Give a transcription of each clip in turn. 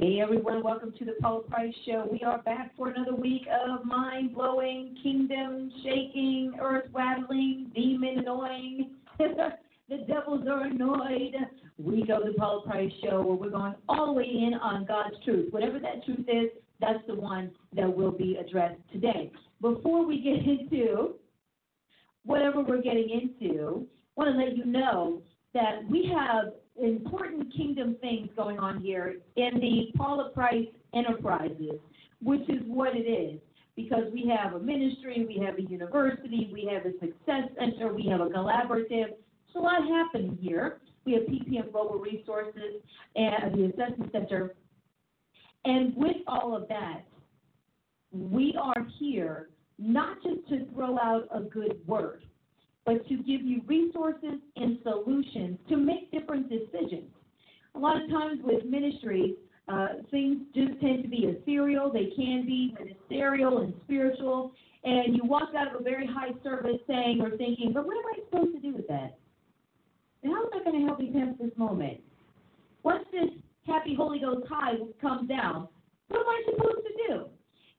Hey everyone, welcome to the Paula Price Show. We are back for another week of mind blowing, kingdom shaking, earth rattling, demon annoying. the devils are annoyed. We go to the Paula Price Show where we're going all the way in on God's truth. Whatever that truth is, that's the one that will be addressed today. Before we get into whatever we're getting into, I want to let you know that we have important kingdom things going on here in the Paula Price Enterprises, which is what it is. Because we have a ministry, we have a university, we have a success center, we have a collaborative. There's a lot happening here. We have PPM Global Resources and the Assessment Center. And with all of that, we are here not just to throw out a good word, but to give you resources and solutions to make different decisions. A lot of times with ministry, uh, things just tend to be ethereal, they can be ministerial and spiritual, and you walk out of a very high service saying or thinking, but what am I supposed to do with that? And how is that going to help me pass this moment? Once this happy Holy Ghost high comes down, what am I supposed to do?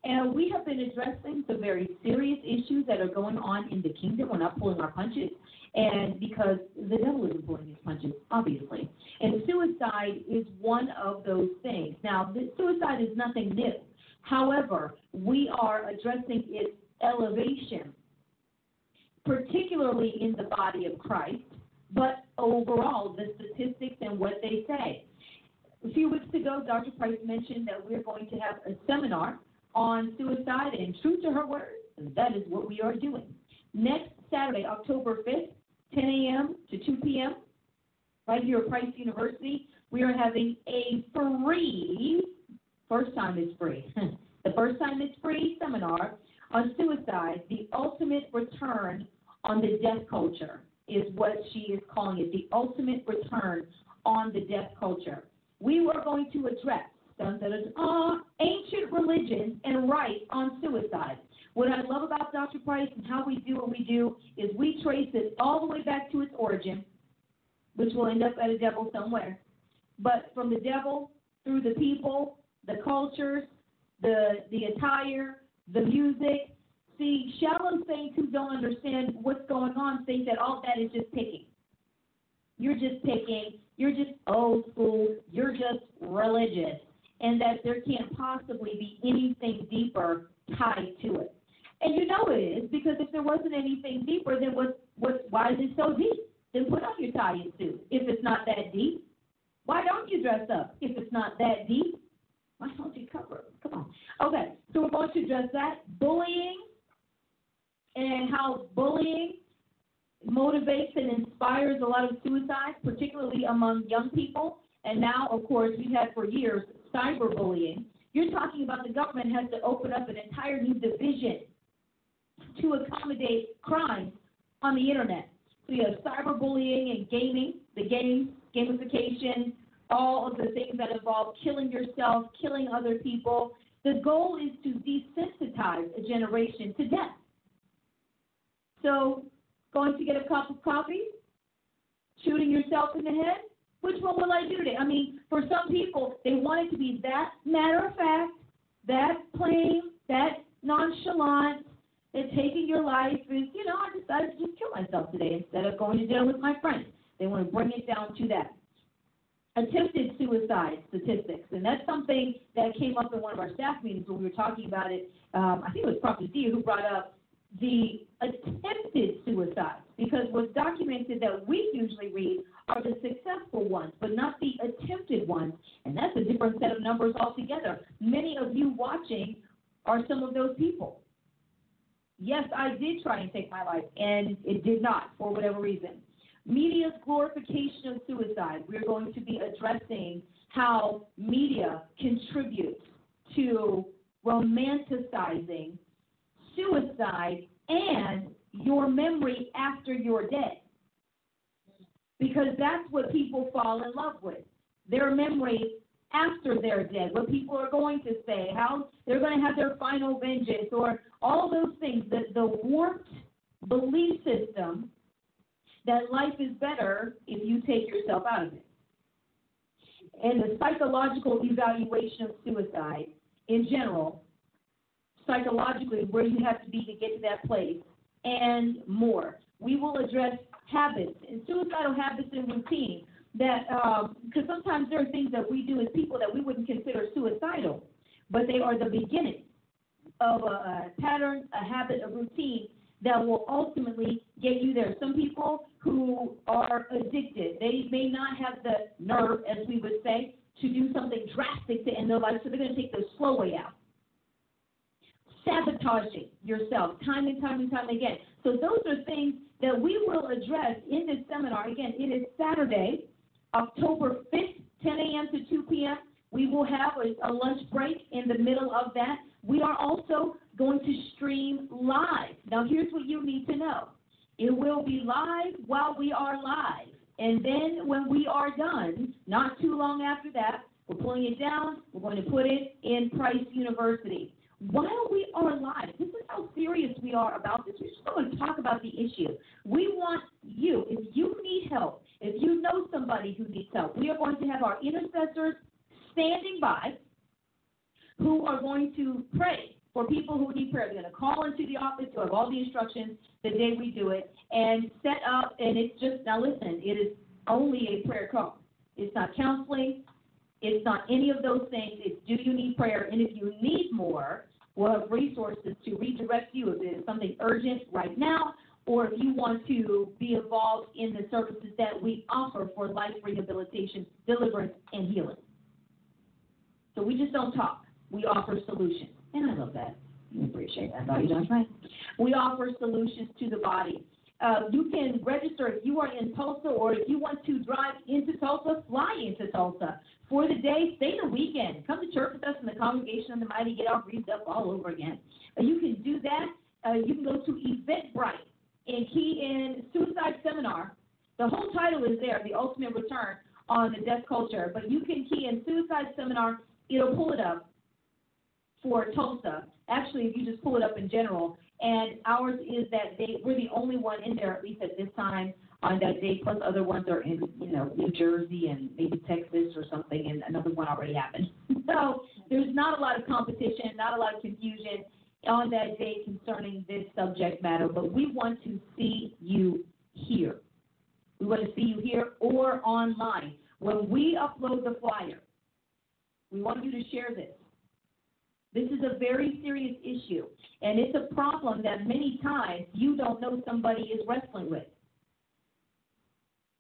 And we have been addressing some very serious issues that are going on in the kingdom. We're not pulling our punches. And because the devil isn't pulling his punches, obviously. And suicide is one of those things. Now, suicide is nothing new. However, we are addressing its elevation, particularly in the body of Christ, but overall, the statistics and what they say. A few weeks ago, Dr. Price mentioned that we're going to have a seminar on suicide, and true to her word, that is what we are doing. Next Saturday, October 5th, 10 a.m. to 2 p.m., right here at Price University, we are having a free, first time it's free, the first time it's free seminar on suicide, the ultimate return on the death culture is what she is calling it, the ultimate return on the death culture. We are going to address dun, dun, uh, ancient religions and right on suicide. What I love about Dr. Price and how we do what we do is we trace it all the way back to its origin, which will end up at a devil somewhere. But from the devil through the people, the cultures, the the attire, the music. See, shallow saints who don't understand what's going on think that all that is just picking. You're just picking. You're just old school. You're just religious and that there can't possibly be anything deeper tied to it. And you know it is because if there wasn't anything deeper, then what? What? Why is it so deep? Then put on your tie and suit if it's not that deep. Why don't you dress up if it's not that deep? Why don't you cover it? Come on. Okay, so we're going to address that bullying and how bullying motivates and inspires a lot of suicides, particularly among young people. And now, of course, we've had for years cyberbullying. You're talking about the government has to open up an entire new division to accommodate crimes on the internet. So you have cyberbullying and gaming, the games, gamification, all of the things that involve killing yourself, killing other people. The goal is to desensitize a generation to death. So, going to get a cup of coffee, shooting yourself in the head, which one will I do today? I mean, for some people, they want it to be that matter of fact, that plain, that nonchalant, that taking your life is, you know, I decided to just kill myself today instead of going to dinner with my friends. They want to bring it down to that. Attempted suicide statistics, and that's something that came up in one of our staff meetings when we were talking about it. Um, I think it was Prophet Dia who brought up the attempted suicides because what's documented that we usually read are the successful ones, but not the attempted ones. And that's a different set of numbers altogether. Many of you watching are some of those people. Yes, I did try and take my life, and it did not for whatever reason. media's glorification of suicide. We're going to be addressing how media contributes to romanticizing suicide and your memory after you're dead. Because that's what people fall in love with. Their memory after they're dead, what people are going to say, how they're going to have their final vengeance, or all those things, the, the warped belief system that life is better if you take yourself out of it. And the psychological evaluation of suicide in general, psychologically, where you have to be to get to that place, and more. We will address habits and suicidal habits and routine that because um, sometimes there are things that we do as people that we wouldn't consider suicidal, but they are the beginning of a, a pattern, a habit, a routine that will ultimately get you there. Some people who are addicted, they may not have the nerve, as we would say, to do something drastic to end their life, so they're going to take the slow way out. Sabotaging yourself time and time and time again. So those are things that we will address in this seminar. Again, it is Saturday, October 5th, 10 a.m. to 2 p.m. We will have a, a lunch break in the middle of that. We are also going to stream live. Now, here's what you need to know it will be live while we are live. And then when we are done, not too long after that, we're pulling it down. We're going to put it in Price University. While we are live, this is how serious we are about this. We're just going to talk about the issue. We want you, if you need help, if you know somebody who needs help, we are going to have our intercessors standing by who are going to pray for people who need prayer. They're going to call into the office to have all the instructions the day we do it and set up. And it's just, now listen, it is only a prayer call. It's not counseling. It's not any of those things. It's do you need prayer? And if you need more, we'll have resources to redirect you if it is something urgent right now or if you want to be involved in the services that we offer for life rehabilitation, deliverance, and healing. So we just don't talk. We offer solutions. And I love that. I appreciate that. Thought you done right. We offer solutions to the body. Uh, you can register if you are in Tulsa or if you want to drive into Tulsa, fly into Tulsa for the day, stay the weekend. Come to church with us in the congregation of the mighty, get all greased up all over again. Uh, you can do that. Uh, you can go to Eventbrite and key in Suicide Seminar. The whole title is there, The Ultimate Return on the Death Culture. But you can key in Suicide Seminar, it'll pull it up for Tulsa. Actually, if you just pull it up in general, and ours is that they we're the only one in there at least at this time on that day. Plus, other ones are in you know New Jersey and maybe Texas or something, and another one already happened. so there's not a lot of competition, not a lot of confusion on that day concerning this subject matter, but we want to see you here. We want to see you here or online. When we upload the flyer, we want you to share this. This is a very serious issue, and it's a problem that many times you don't know somebody is wrestling with.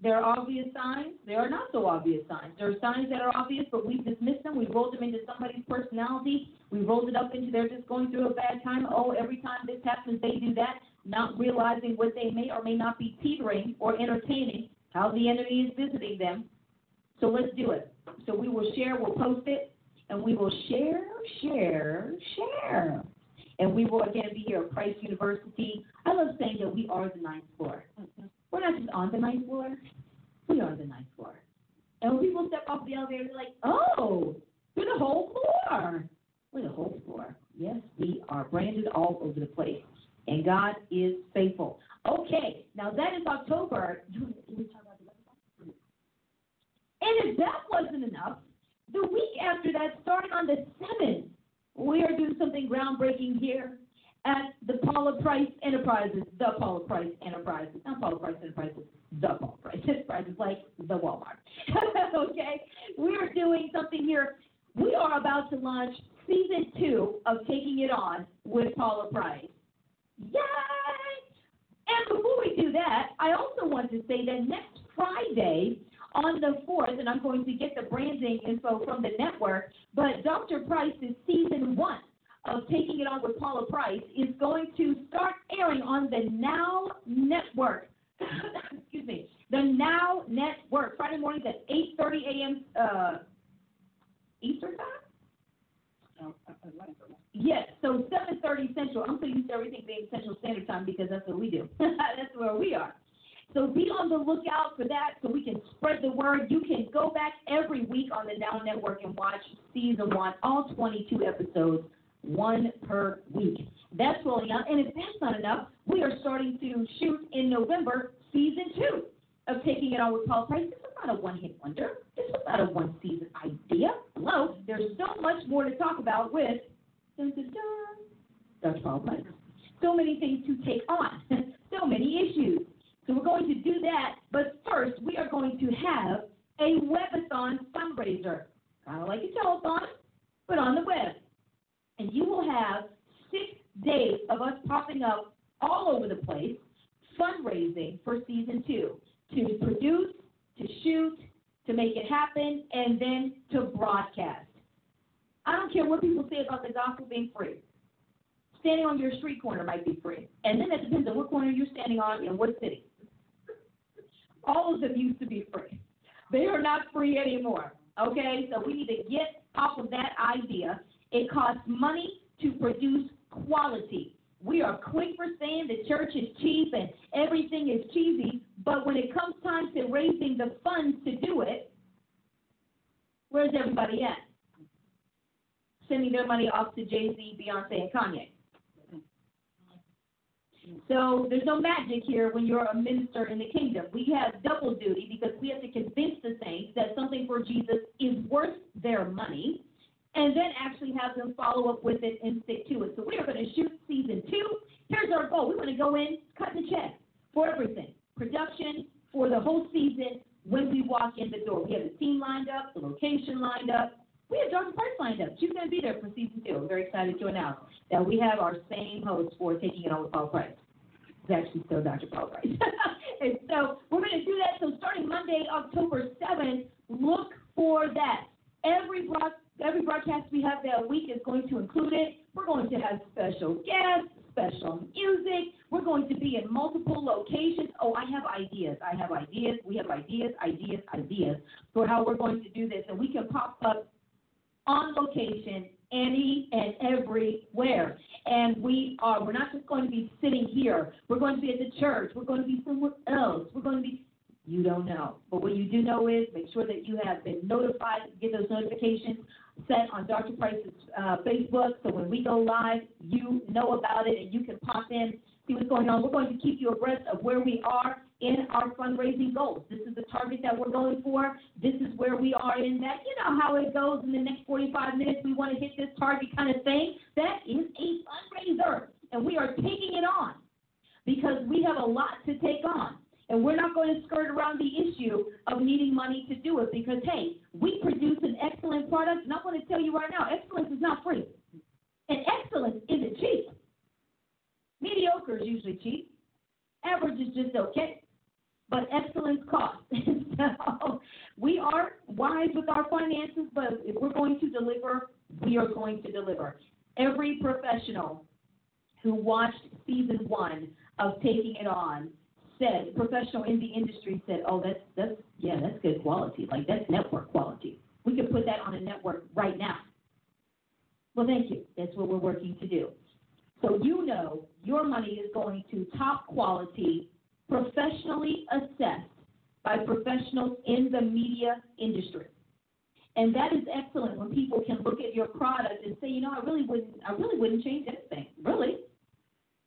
There are obvious signs. There are not so obvious signs. There are signs that are obvious, but we dismiss them. We rolled them into somebody's personality. We rolled it up into they're just going through a bad time. Oh, every time this happens, they do that, not realizing what they may or may not be teetering or entertaining, how the enemy is visiting them. So let's do it. So we will share, we'll post it, and we will share, share, share. And we will again be here at Price University. I love saying that we are the ninth floor. Mm-hmm. We're not just on the ninth floor, we are the ninth floor. And when people step off the elevator, they're like, oh, we're the whole floor. We're the whole floor. Yes, we are branded all over the place. And God is faithful. Okay, now that is October. And if that wasn't enough, the week after that, starting on the 7th, we are doing something groundbreaking here at the Paula Price Enterprises, the Paula Price Enterprises, not Paula Price Enterprises, the Paula Price Enterprises, like the Walmart. okay? We are doing something here. We are about to launch season two of Taking It On with Paula Price. Yay! And before we do that, I also want to say that next Friday, on the 4th, and I'm going to get the branding info from the network, but Dr. Price is season one of Taking It On with Paula Price is going to start airing on the Now Network. Excuse me. The Now Network, Friday mornings at 8.30 a.m. Uh, Eastern Time? Yes, so 7.30 Central. I'm so used to everything being Central Standard Time because that's what we do. that's where we are. So be on the lookout for that so we can spread the word. You can go back every week on the Now Network and watch season one, all 22 episodes, one per week. That's rolling out. And if that's not enough, we are starting to shoot in November season two of Taking It On with Paula Price. This is not a one hit wonder. This is not a one season idea. Hello, there's so much more to talk about with Dr. Paula Price. So many things to take on, so many issues. So we're going to do that, but first we are going to have a webathon fundraiser, kind of like a telethon, but on the web. And you will have six days of us popping up all over the place, fundraising for season two to produce, to shoot, to make it happen, and then to broadcast. I don't care what people say about the gospel being free. Standing on your street corner might be free. And then it depends on what corner you're standing on and what city. All of them used to be free. They are not free anymore. Okay? So we need to get off of that idea. It costs money to produce quality. We are quick for saying the church is cheap and everything is cheesy, but when it comes time to raising the funds to do it, where's everybody at? Sending their money off to Jay Z, Beyonce, and Kanye. So there's no magic here when you're a minister in the kingdom. We have double duty because we have to convince the saints that something for Jesus is worth their money and then actually have them follow up with it and stick to it. So we are going to shoot season two. Here's our goal. We want to go in, cut the check for everything. Production for the whole season when we walk in the door. We have the team lined up, the location lined up. We have Dr. Price lined up. She's going to be there for season two. I'm very excited to announce that we have our same host for Taking It On with Paula Price. It's actually still Dr. Paula Price. and so we're going to do that. So starting Monday, October 7th, look for that. Every broadcast Every broadcast we have that week is going to include it. We're going to have special guests, special music. We're going to be in multiple locations. Oh, I have ideas. I have ideas. We have ideas, ideas, ideas for how we're going to do this. And we can pop up on location any and everywhere. And we are, we're not just going to be sitting here. We're going to be at the church. We're going to be somewhere else. We're going to be, you don't know. But what you do know is make sure that you have been notified, get those notifications set on Dr. Price's uh, Facebook. So when we go live, you know about it and you can pop in, see what's going on. We're going to keep you abreast of where we are in our fundraising goals. This is the target that we're going for. This is where we are in that. You know how it goes in the next 45 minutes. We want to hit this target kind of thing. That is a fundraiser, and we are taking it on because we have a lot to take on. And we're not going to skirt around the issue of needing money to do it because, hey, we produce an excellent product. And I'm going to tell you right now, excellence is not free. And excellence isn't cheap. Mediocre is usually cheap. Average is just okay. But excellence costs. so we are wise with our finances, but if we're going to deliver, we are going to deliver. Every professional who watched season one of Taking It On said, professional in the industry said, oh, that's, that's, yeah, that's good quality. Like, that's network quality. We can put that on a network right now. Well, thank you. That's what we're working to do. So you know your money is going to top quality, professionally assessed by professionals in the media industry. And that is excellent when people can look at your product and say, you know, I really wouldn't I really wouldn't change anything. Really?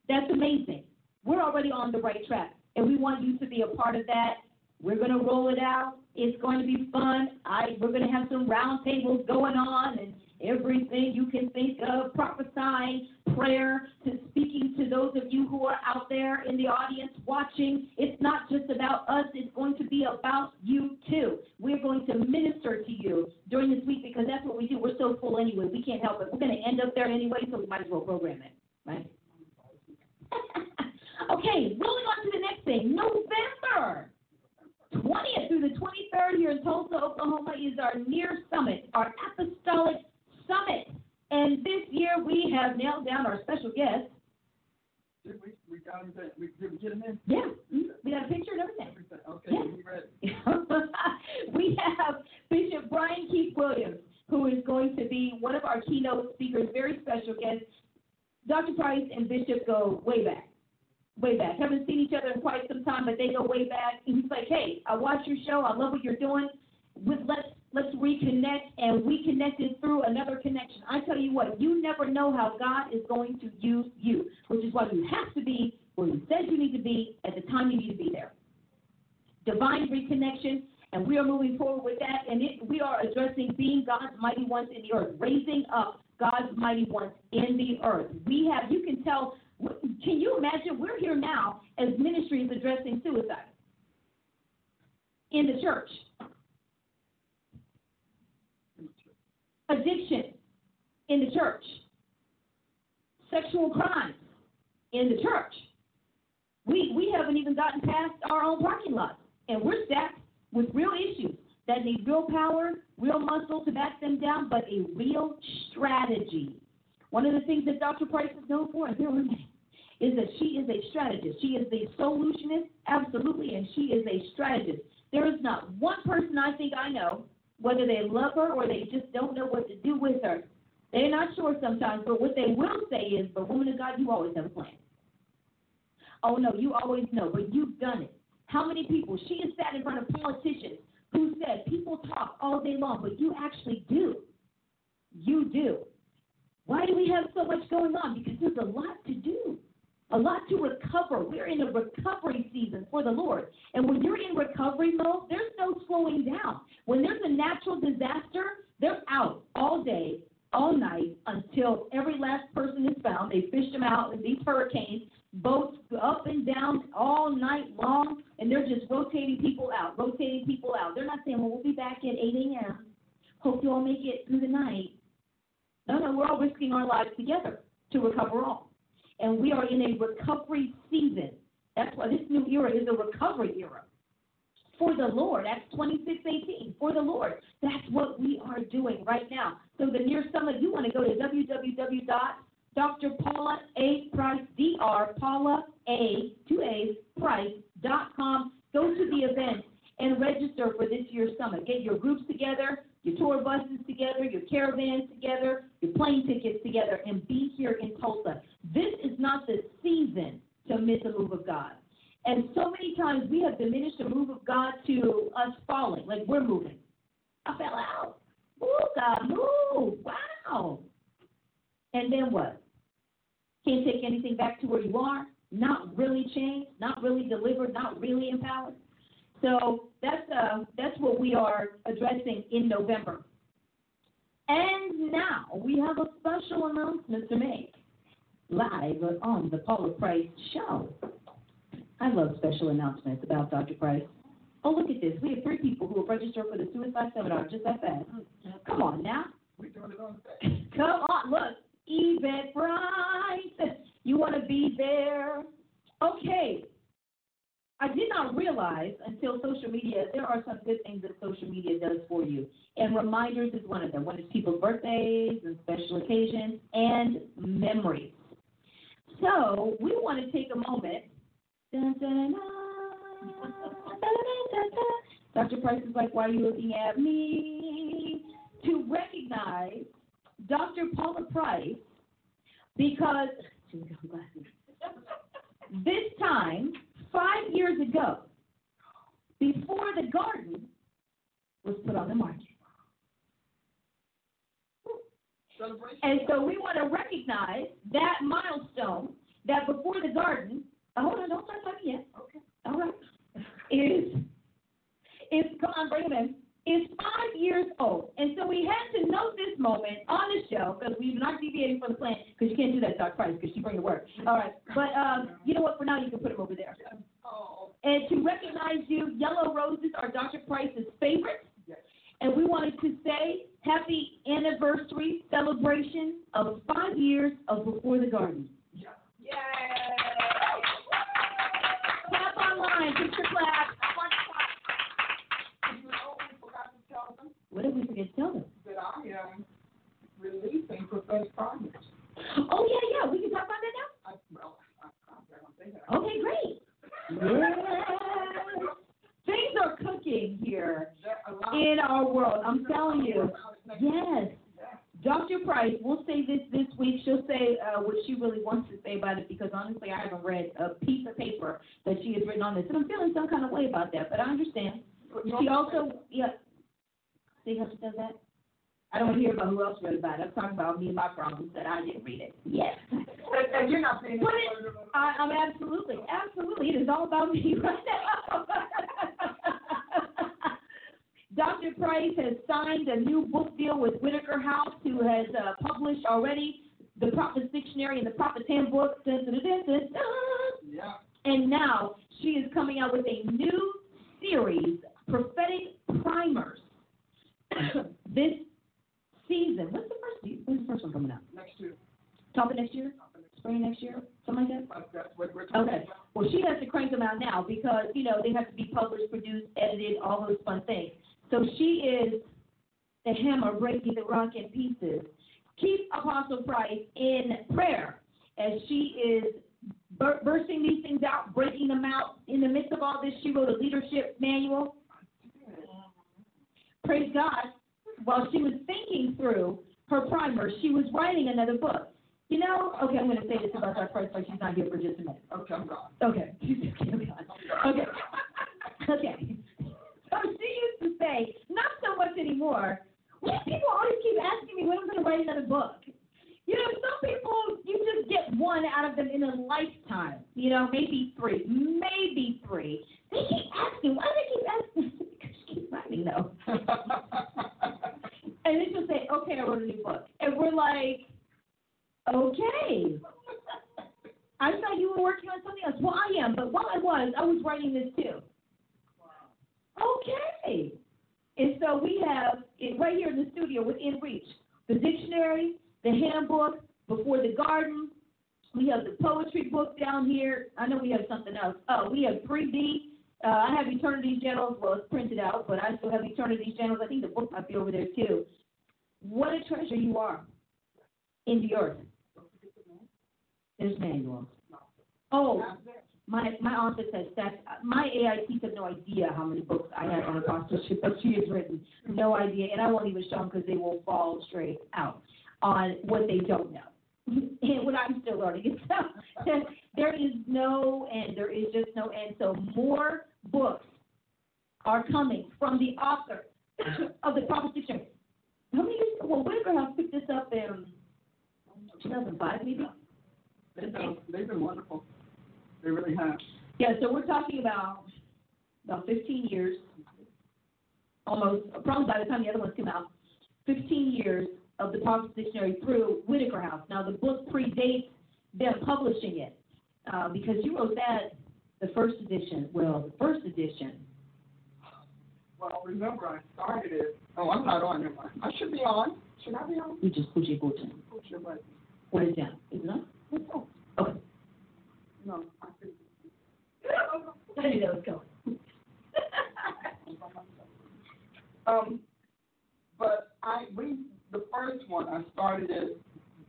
That's amazing. We're already on the right track and we want you to be a part of that. We're going to roll it out. It's going to be fun. I we're going to have some roundtables going on and everything you can think of, prophesying, prayer, to speaking to those of you who are out there in the audience watching. It's not just about us, it's going to be about you too. We're going to minister to you during this week because that's what we do. We're so full anyway. We can't help it. We're going to end up there anyway, so we might as well program it, right? Okay, rolling on to the next thing. November 20th through the 23rd here in Tulsa, Oklahoma is our Near Summit, our Apostolic Summit. And this year we have nailed down our special guest. Did We, we got him. We did we get him in. Yeah, mhm. we got a picture and everything. Everything. Okay, Yeah. we ready. we have Bishop Brian Keith Williams, who is going to be one of our keynote speakers, very special guest. Dr. Price and Bishop go way back, way back. Haven't seen each other in quite some time, but they go way back. And he's like, "Hey, I watched your show. I love what you're doing. Let's let's reconnect." And we connected through another connection. I tell you what, you never know how God is going to use you, which is why you have to be where He says you need to be at the time you need to be there divine reconnection, and we are moving forward with that. And it, we are addressing being God's mighty ones in the earth, raising up God's mighty ones in the earth. We have, you can tell, can you imagine? We're here now as ministries addressing suicide in the church, addiction in the church, sexual crimes in the church. We, we haven't even gotten past our own parking lot, and we're stacked with real issues that need real power, real muscle to back them down, but a real strategy. One of the things that Dr. Price is known for, and here her name, is that she is a strategist. She is a solutionist, absolutely, and she is a strategist. There is not one person I think I know, whether they love her or they just don't know what to do with her. They're not sure sometimes, but what they will say is, but woman of God, you always have a plan. Oh no, you always know, but you've done it. How many people? She has sat in front of politicians who said people talk all day long, but you actually do. You do. Why do we have so much going on? Because there's a lot to do, a lot to recover. We're in a recovery season for the Lord. And when you're in recovery mode, there's no slowing down. When there's a natural disaster, they're out all day, all night until every last person is found. They fish them out in these hurricanes boats up and down all night long, and they're just rotating people out, rotating people out. They're not saying, well, we'll be back at 8 a.m. Hope you all make it through the night. No, no, we're all risking our lives together to recover all. And we are in a recovery season. That's why this new era is a recovery era. For the Lord, Acts 26, 18, for the Lord. That's what we are doing right now. So the near summit, you want to go to www Dr. Paula A. Price, Dr. Paula A. Two A's Price dot com. Go to the event and register for this year's summit. Get your groups together, your tour buses together, your caravans together, your plane tickets together, and be here in Tulsa. This is not the season to miss the move of God. And so many times we have diminished the move of God to us falling, like we're moving. I fell out. Ooh, God, move. Wow. And then what? Can't take anything back to where you are, not really changed, not really delivered, not really empowered. So that's uh, that's what we are addressing in November. And now we have a special announcement to make live on the Paula Price Show. I love special announcements about Dr. Price. Oh, look at this. We have three people who have registered for the suicide seminar just that fast. Come on now. We doing it on Come on, look. Yvette Price, you want to be there? Okay. I did not realize until social media, there are some good things that social media does for you. And reminders is one of them. When it's people's birthdays and special occasions and memories. So we want to take a moment. Dr. Price is like, why are you looking at me? To recognize Dr. Paula Price because this time, five years ago, before the garden was put on the market. Celebration. And so we want to recognize that milestone that before the garden, oh, hold on, don't start talking yet. Okay. All right. Is, is, come on, bring him in, is five years old. And so we had to note this moment on the show because we're not deviating from the plan because you can't do that, Dr. Price, because she bring the work. All right. But um, you know what? For now, you can put him over there. Oh, And to recognize you, yellow roses are Dr. Price's favorites. And we wanted to say happy anniversary celebration of five years of Before the Garden. Yeah. Yay! Clap online, picture clap. You know, we forgot to tell them What did we forget to tell them? that I am releasing prophetic projects. Oh, yeah, yeah. We can talk about that now? I, well, I, I don't think that Things are cooking here in our world. I'm telling you. Yes. Dr. Price will say this this week. She'll say uh, what she really wants to say about it because honestly, I haven't read a piece of paper that she has written on this, and I'm feeling some kind of way about that. But I understand. She also, yeah. See how she does that? I don't hear about who else wrote about it. I'm talking about me and my problems that I didn't read it. Yes. And you're not saying. that. it, I'm absolutely, absolutely. It is all about me right now. Dr. Price has signed a new book deal with Whitaker House, who has uh, published already the Prophet's Dictionary and the Prophet's Handbook. Dun, dun, dun, dun, dun. Yeah. And now she is coming out with a new series, Prophetic Primers. this season, What's the first? se- When's the first one coming out? Next year. Top of next year, spring next year, something like that. That's, that's what we're talking Okay. about. Well, she has to crank them out now because you know they have to be published, produced, edited, all those fun things. So she is the hammer breaking the rock in pieces. Keep Apostle Price in prayer as she is bur- bursting these things out, breaking them out. In the midst of all this, she wrote a leadership manual. Praise God. While she was thinking through her primer, she was writing another book. You know, okay, I'm going to say this about our first, like she's not here for just a minute. Okay, I'm gone. Okay. okay. Okay. So she used to say, not so much anymore. Well, people always keep asking me when I'm going to write another book. You know, some people, you just get one out of them in a lifetime. You know, maybe three, maybe three. They keep asking. Why do they keep asking? because she keeps writing, though. And then she'll say, okay, I wrote a new book. And we're like, okay. I thought you were working on something else. Well, I am, but while I was, I was writing this too. Okay. And so we have it right here in the studio within reach the dictionary, the handbook, Before the Garden. We have the poetry book down here. I know we have something else. Oh, we have 3D. Uh, I have Eternity's Journals. Well, it's printed out, but I still have Eternity's Journals. I think the book might be over there too. What a treasure you are in the earth. There's manuals. Oh, my my aunt says that my AITs have no idea how many books I have on apostleship, but she has written no idea, and I won't even show them because they will fall straight out on what they don't know and what I'm still learning. So there is no end. There is just no end. So more books are coming from the author of the Prophet. How many years? Well, Whitaker House picked this up in 2005, maybe. They've been, they've been wonderful. They really have. Yeah, so we're talking about about 15 years, almost, probably by the time the other ones come out, 15 years of the Prophet's Dictionary through Whitaker House. Now, the book predates them publishing it uh, because you wrote that, the first edition. Well, the first edition. Well, remember, I started it. Oh, I'm not on. I should be on. Should I be on? You just push it button. Push your button. What is that? Is it? Oh, Okay. No, I knew that was going. Um, but I, we, the first one, I started it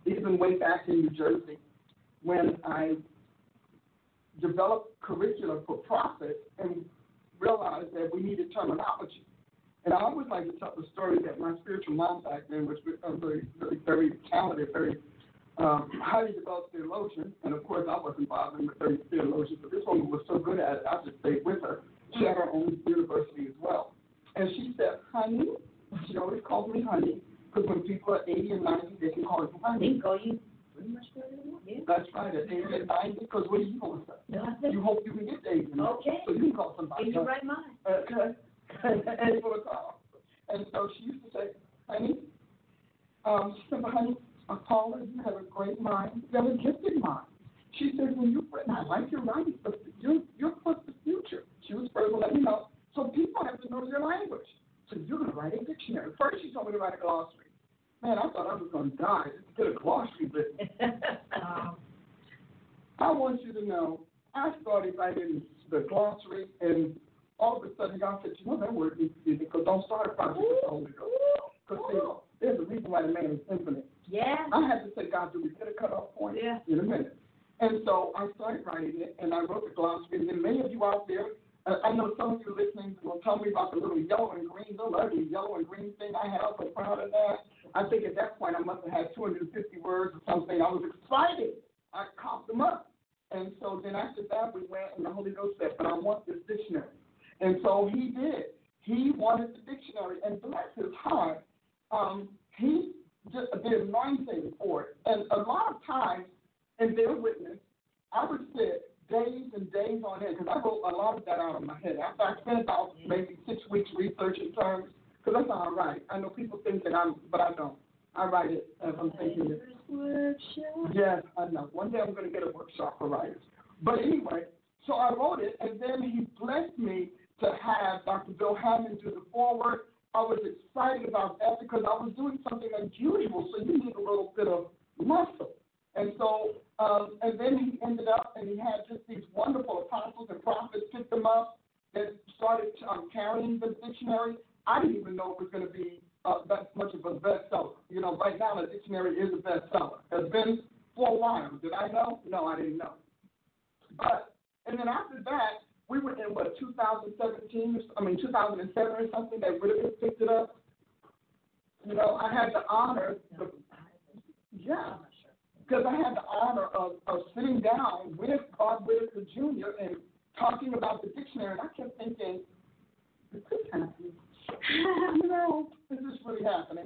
even way back in New Jersey when I developed curriculum for profit and realized that we needed terminology. And I always like to tell the story that my spiritual mom back then was a very, very, very talented, very um, highly developed theologian. And of course, I wasn't bothering with very theologians, but this woman was so good at it, I just stayed with her. She had her own university as well. And she said, honey, she always called me honey, because when people are 80 and 90, they can call you honey. can call you pretty much. Yeah. That's right, at 80 and 90, because what are you going to say? You hope you can get to 80 and 90, Okay. so you can call somebody in your right mind. Okay. and for. And so she used to say, honey, um, she said, honey, uh, Paula, you have a great mind. You have a gifted mind. She said, when you've written, I like your writing, but you're, you're for the future. She was first to let me know. So people have to know your language. So you're going to write a dictionary. First, she told me to write a glossary. Man, I thought I was going to die just to get a glossary written. um, I want you to know, I started writing the glossary, and all of a sudden, God said, you know, that word needs to be because don't start a project with the Holy Ghost. Because there's a reason why the man is infinite. Yeah. I had to say, God, do we get a cutoff point? Yeah. In a minute. And so I started writing it, and I wrote the glossary, and then many of you out there Uh, I know some of you listening will tell me about the little yellow and green, little ugly yellow and green thing I had. I was so proud of that. I think at that point I must have had 250 words or something. I was excited. I coughed them up. And so then after that, we went, and the Holy Ghost said, But I want this dictionary. And so he did. He wanted the dictionary, and bless his heart, um, he just the anointing for it. And a lot of times, in their witness, I would sit days and days on end because I wrote a lot of that out of my head. After I spent about maybe six weeks researching terms, because that's how I write. I know people think that I'm, but I don't. I write it as I'm thinking it. Yes, I know. One day I'm going to get a workshop for writers. But anyway, so I wrote it, and then he blessed me to have Dr. Bill Hamon do the foreword. I was excited about that because I was doing something unusual, so you need a little bit of muscle. And so, um, and then he ended up, and he had just these wonderful apostles and prophets pick them up that started um, carrying the dictionary. I didn't even know it was going to be uh, that much of a bestseller. You know, right now the dictionary is a bestseller. Has been for a while. Did I know? No, I didn't know. But and then after that, we were in what 2017, I mean 2007 or something. That really picked it up. You know, I had the honor, the, yeah, because I had the honor of, of sitting down with Bob Whitaker Jr. and talking about the dictionary. And I kept thinking, is this happening? you know, is this really happening?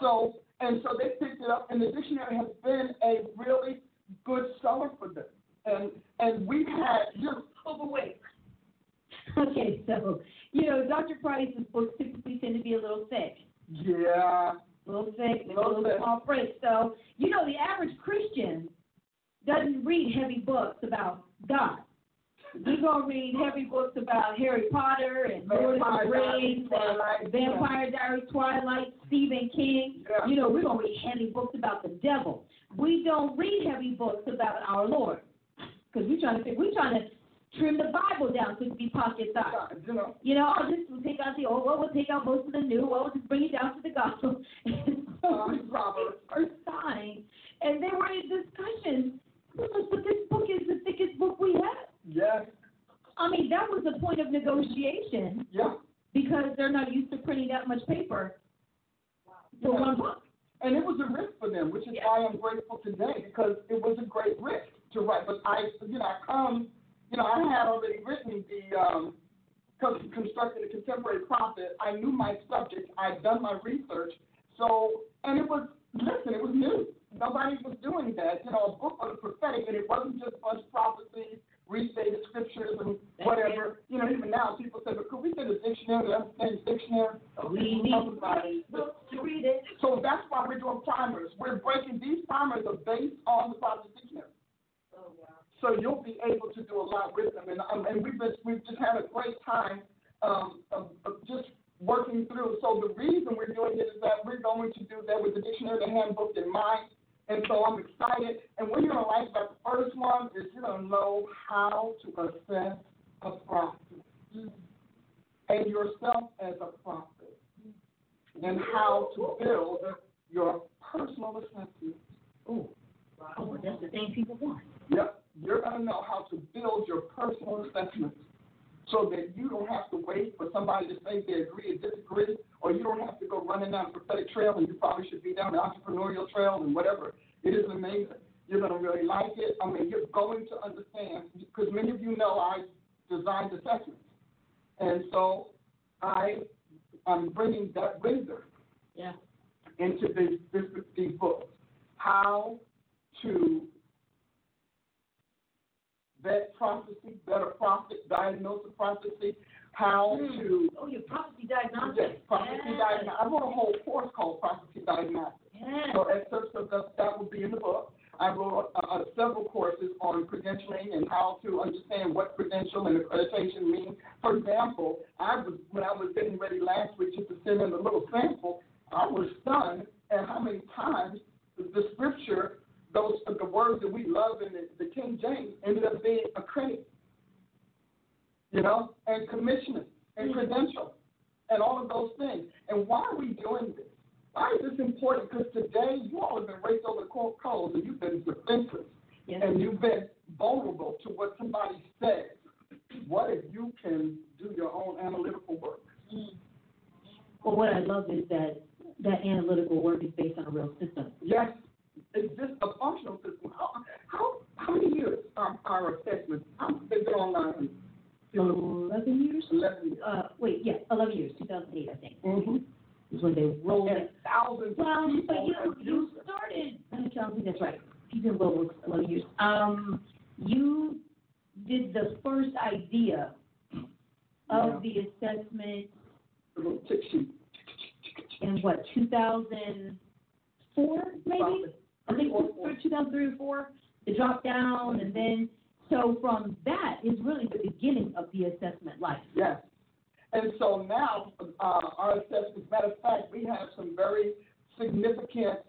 So, and so they picked it up, and the dictionary has been a really good seller for them. And and we've had just oh, overweight. Okay, so you know, Dr. Price's books typically tend to be a little thick. Yeah. A little thick, a Little little small print. So, you know, the average Christian doesn't read heavy books about God. We're gonna read heavy books about Harry Potter and Lord of the Rings and Vampire Diaries, Twilight, Stephen King. Yeah. You know, we're gonna read heavy books about the devil. We don't read heavy books about our Lord. Because we're trying to we're trying to trim the Bible down so it be pocket size. You know. You know, I'll just take out the old, well, we'll take out most of the new, well, we'll just bring it down to the gospel. Uh, Proverbs. First time, and they were in discussion. But this book is the thickest book we have. Yes. I mean, that was a point of negotiation Yeah. because they're not used to printing that much paper wow. for Yeah. one book. And it was a risk for them, which is Yeah. why I'm grateful today because it was a great risk to write. But I, you know, I come, you know, I had already written the um, constructing a contemporary prophet. I knew my subject. I'd done my research. So, and it was listen, it was new. Nobody was doing that. You know, a book on the prophetic, and it wasn't just a bunch of prophecies, restated scriptures, and whatever. You know, even now people say, "But could we get a dictionary to understand the dictionary?" We need to read it. So that's why we're doing primers. We're breaking these primers are based on the Prophet Dictionary. Oh. So you'll be able to do a lot with them. And, um, and we've been, we've just had a great time um, of, of just working through. So the reason we're doing it is that we're going to do that with the dictionary, the handbook in mind. And so I'm excited. And what you're going to like about the first one is you're going to know how to assess a prophet and yourself as a prophet and how to build your personal assessment. Oh, wow. That's the thing people want. Yep, you're going to know how to build your personal assessment so that you don't have to wait for somebody to say they agree or disagree, or you don't have to go running down the prophetic trail and you probably should be down the entrepreneurial trail and whatever. It is amazing. You're going to really like it. I mean, you're going to understand because many of you know I designed assessments. And so I, I'm bringing that wisdom Yeah. into these, this, these books. How to vet prophecy, a prophet, diagnose a prophecy, how to Oh, your prophecy diagnostics. yes, prophecy yeah. diagnosis. I wrote a whole course called prophecy diagnostics. Yeah. So excerpts of that, that will be in the book. I wrote uh, uh, several courses on credentialing and how to understand what credential and accreditation mean. For example, I was when I was getting ready last week just to send in a little sample, I was stunned at how many times the, the scripture, those the words that we love in the, the King James, ended up being accredited. You know, and commissioning and mm-hmm. credential and all of those things. And why are we doing this? Why is this important? Because today you all have been raised over the co- coals and you've been defenseless Yes. and you've been vulnerable to what somebody says. what if you can do your own analytical work? Mm-hmm. Well, what I love is that that analytical work is based on a real system. Yes, just a functional system. How how how many years are our assessments? How they've been online? Eleven years? Eleven years. Uh, wait, yeah, eleven years, two thousand eight, I think, Mm-hmm. is when they rolled And it. thousands Well, of but you, you started, I don't think that's right, you've been global eleven years. Um, you did the first idea of the assessment The little tick sheet. in what, two thousand four, maybe? I think Or- or- two thousand three or four, the drop down, and then, so from that is really the beginning of the assessment life. Yes. And so now, uh, our assessments, matter of fact, we have some very significant,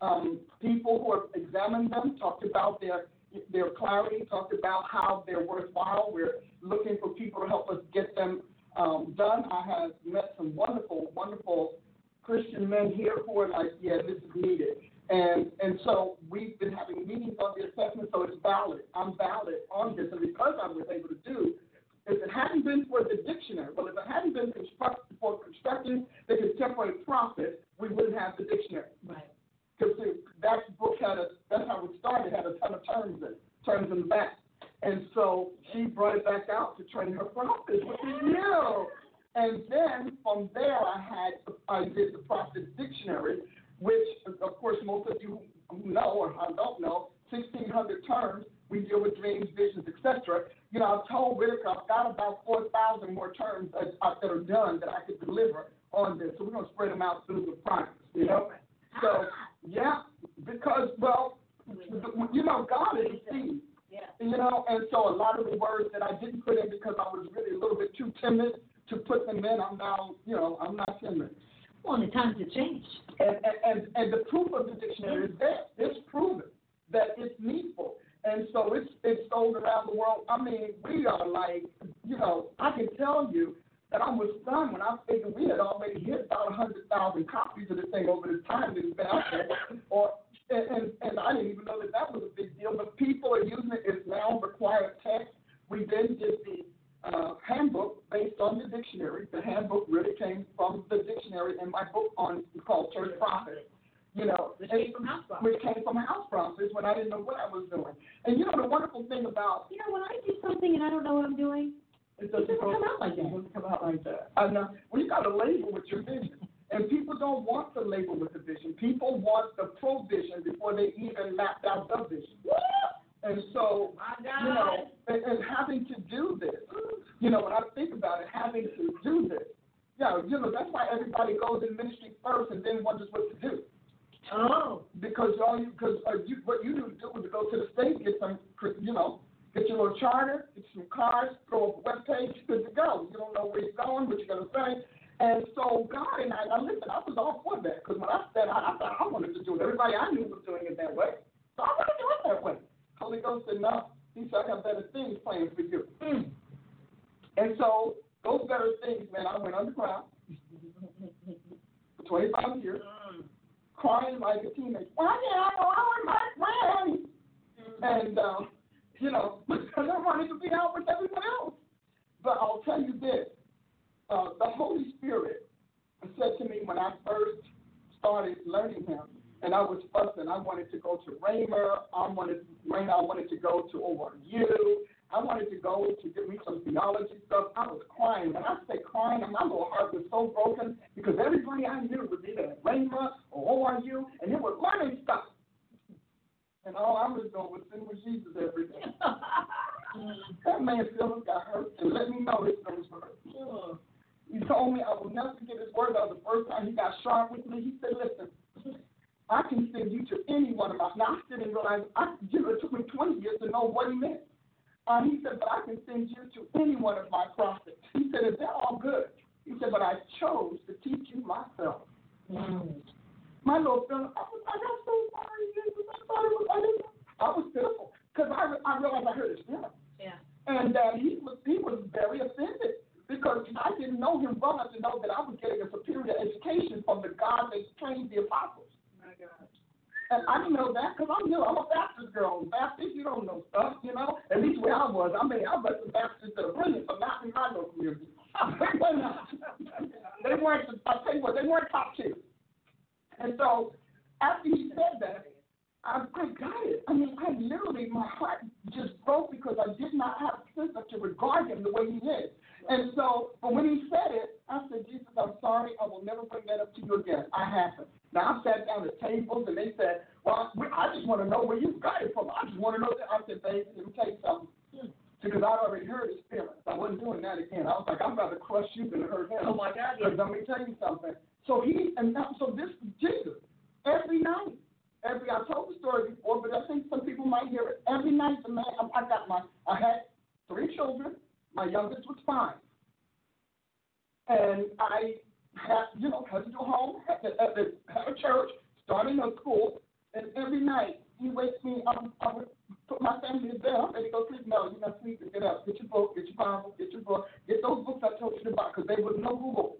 um, people who have examined them, talked about their, their clarity, talked about how they're worthwhile. We're looking for people to help us get them, um, done. I have met some wonderful, wonderful Christian men here who are like, yeah, this is needed. And, and so we've been having meetings on the assessment, so it's valid. I'm valid on this, and because I was able to do if it hadn't been for the dictionary, well, if it hadn't been construct, for constructing the contemporary prophet, we wouldn't have the dictionary. Right. Because that book had a, that's how it started, had a ton of terms in terms in the back. And so she brought it back out to train her prophets, which is new. And then from there, I had, I did the prophet dictionary, which, of course, most of you who know or don't know, 1,600 terms. We deal with dreams, visions, etc. You know, I've told Whitaker I've got about 4,000 more terms that, uh, that are done that I could deliver on this. So we're going to spread them out through the practice, you know? So, yeah, because, well, you know, God is a seed. Yeah. You know, and so a lot of the words that I didn't put in because I was really a little bit too timid to put them in, I'm now, you know, I'm not timid. Well, the times have changed. And, and, and, the proof of the dictionary is there. It's proven that it's needful. And so it's it's sold around the world. I mean, we are like, you know, I can tell you that I was stunned when I figured we had already hit about a hundred thousand copies of this thing over the time that it's been out there. Or and, and and I didn't even know that that was a big deal. But people are using it. It's now required text. We then did the uh, handbook based on the dictionary. The handbook really came from the dictionary in my book on called Church Prophet. You know, Which came from House Prophet. which came from House Prophets when I didn't know what I was doing. And you know the wonderful thing about You know, when I do something and I don't know what I'm doing, it doesn't come out like that. It doesn't come out like that. I know. Well, you got to label with your vision. And people don't want the label with the vision. People want the provision before they even mapped out the vision. And so, you know, and, and having to do this, you know, when I think about it, having to do this, yeah, you know, that's why everybody goes in ministry first and then wonders what to do. Oh. Because all you, because uh, you, what you need to do is to go to the state, get some, you know, get your little charter, get some cards, throw up a web page, good to go. You don't know where you're going, what you're gonna say. And so God and I, now listen, I was all for that because when I said I, I thought I wanted to do it, everybody I knew was doing it that way, so I want to do it that way. Holy Ghost no. He said I got better things planned for you. Mm. And so those better things, man, I went underground for 25 years crying like a teenager. Why did I go out with my friends? And, um, you know, because I wanted to be out with everyone else. But I'll tell you this uh, the Holy Spirit said to me when I first started learning Him, and I was fussing. I wanted to go to Rhema. I wanted Rhema. I wanted to go to ORU. I wanted to go to get me some theology stuff. I was crying. When I say crying, and my little heart was so broken because everybody I knew was either at Rhema or ORU, and they were learning stuff. And all I was doing was sitting with Jesus every day. that man Philip got hurt and let me know his feelings were hurt. He told me I will never forget his word. That was the first time he got sharp with me. He said, listen, I can send you to any one of my. Now, I still didn't realize, I, you know, it took me 20 years to know what he meant. Uh, he said, but I can send you to any one of my prophets. He said, if they're all good. He said, but I chose to teach you myself. My little Philip, I was like, I'm so sorry. I thought it was, I didn't, I was pitiful because I, I realized I heard his feelings. Yeah. And uh, he was he was very offended because I didn't know him well enough to know that I was getting a superior education from the God that trained the apostles. And I didn't know that because I'm new. I'm a Baptist girl. Baptist, you don't know stuff, you know. At least where I was, I mean, I bet the that are brilliant, but not in my local community. they weren't. I tell you what, they weren't top tier. And so after he said that, I, I got it. I mean, I literally, my heart just broke because I did not have a sense to regard him the way he is. And so, but when he said it, I said, Jesus, I'm sorry. I will never bring that up to you again. I haven't. Now, I sat down at tables and they said, well, I just want to know where you got it from. I just want to know that. I said, baby, let me tell you something. Because I'd already heard his feelings. I wasn't doing that again. I was like, I'd rather crush you than hurt him. Oh, my God. Because let me tell you something. So he, and now, so this, Jesus, every night, every, I told the story before, but I think some people might hear it. Every night, the man, I, I got my, I had three children. My youngest was five. And I had, you know, had to home, had to, had to have a church, starting a school, and every night he wakes me up. I would put my family to bed. I'm ready to go sleep. No, you're not sleeping. Get up. Get your book. Get your Bible. Get your book. Get those books I told you about because there was no Google.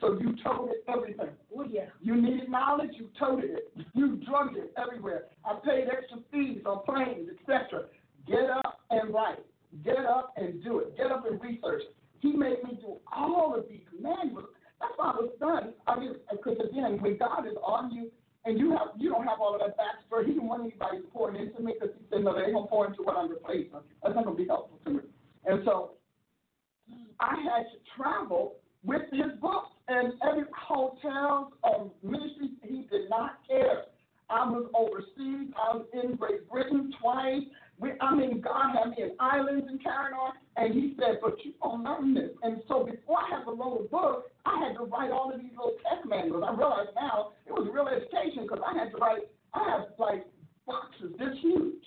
So you toted everything. Oh, yeah. You needed knowledge, you toted it. You drugged it everywhere. I paid extra fees on planes, etc. Get up and write. Get up and do it. Get up and research. He made me do all of these manuals. That's why I was done. I mean, because again, when God is on you and you have you don't have all of that backstory, he didn't want anybody pouring into me because he said, no, they ain't gonna pour into what I'm replacing. That's not gonna be helpful to me. And so I had to travel with his books and every hotels um, or ministry he did not care. I was overseas. I was in Great Britain twice. We, I mean, God had me in islands in carrying on, and He said, "But you don't learn this." And so, before I had to load a book, I had to write all of these little test manuals. I realize now it was real education because I had to write. I have like boxes this huge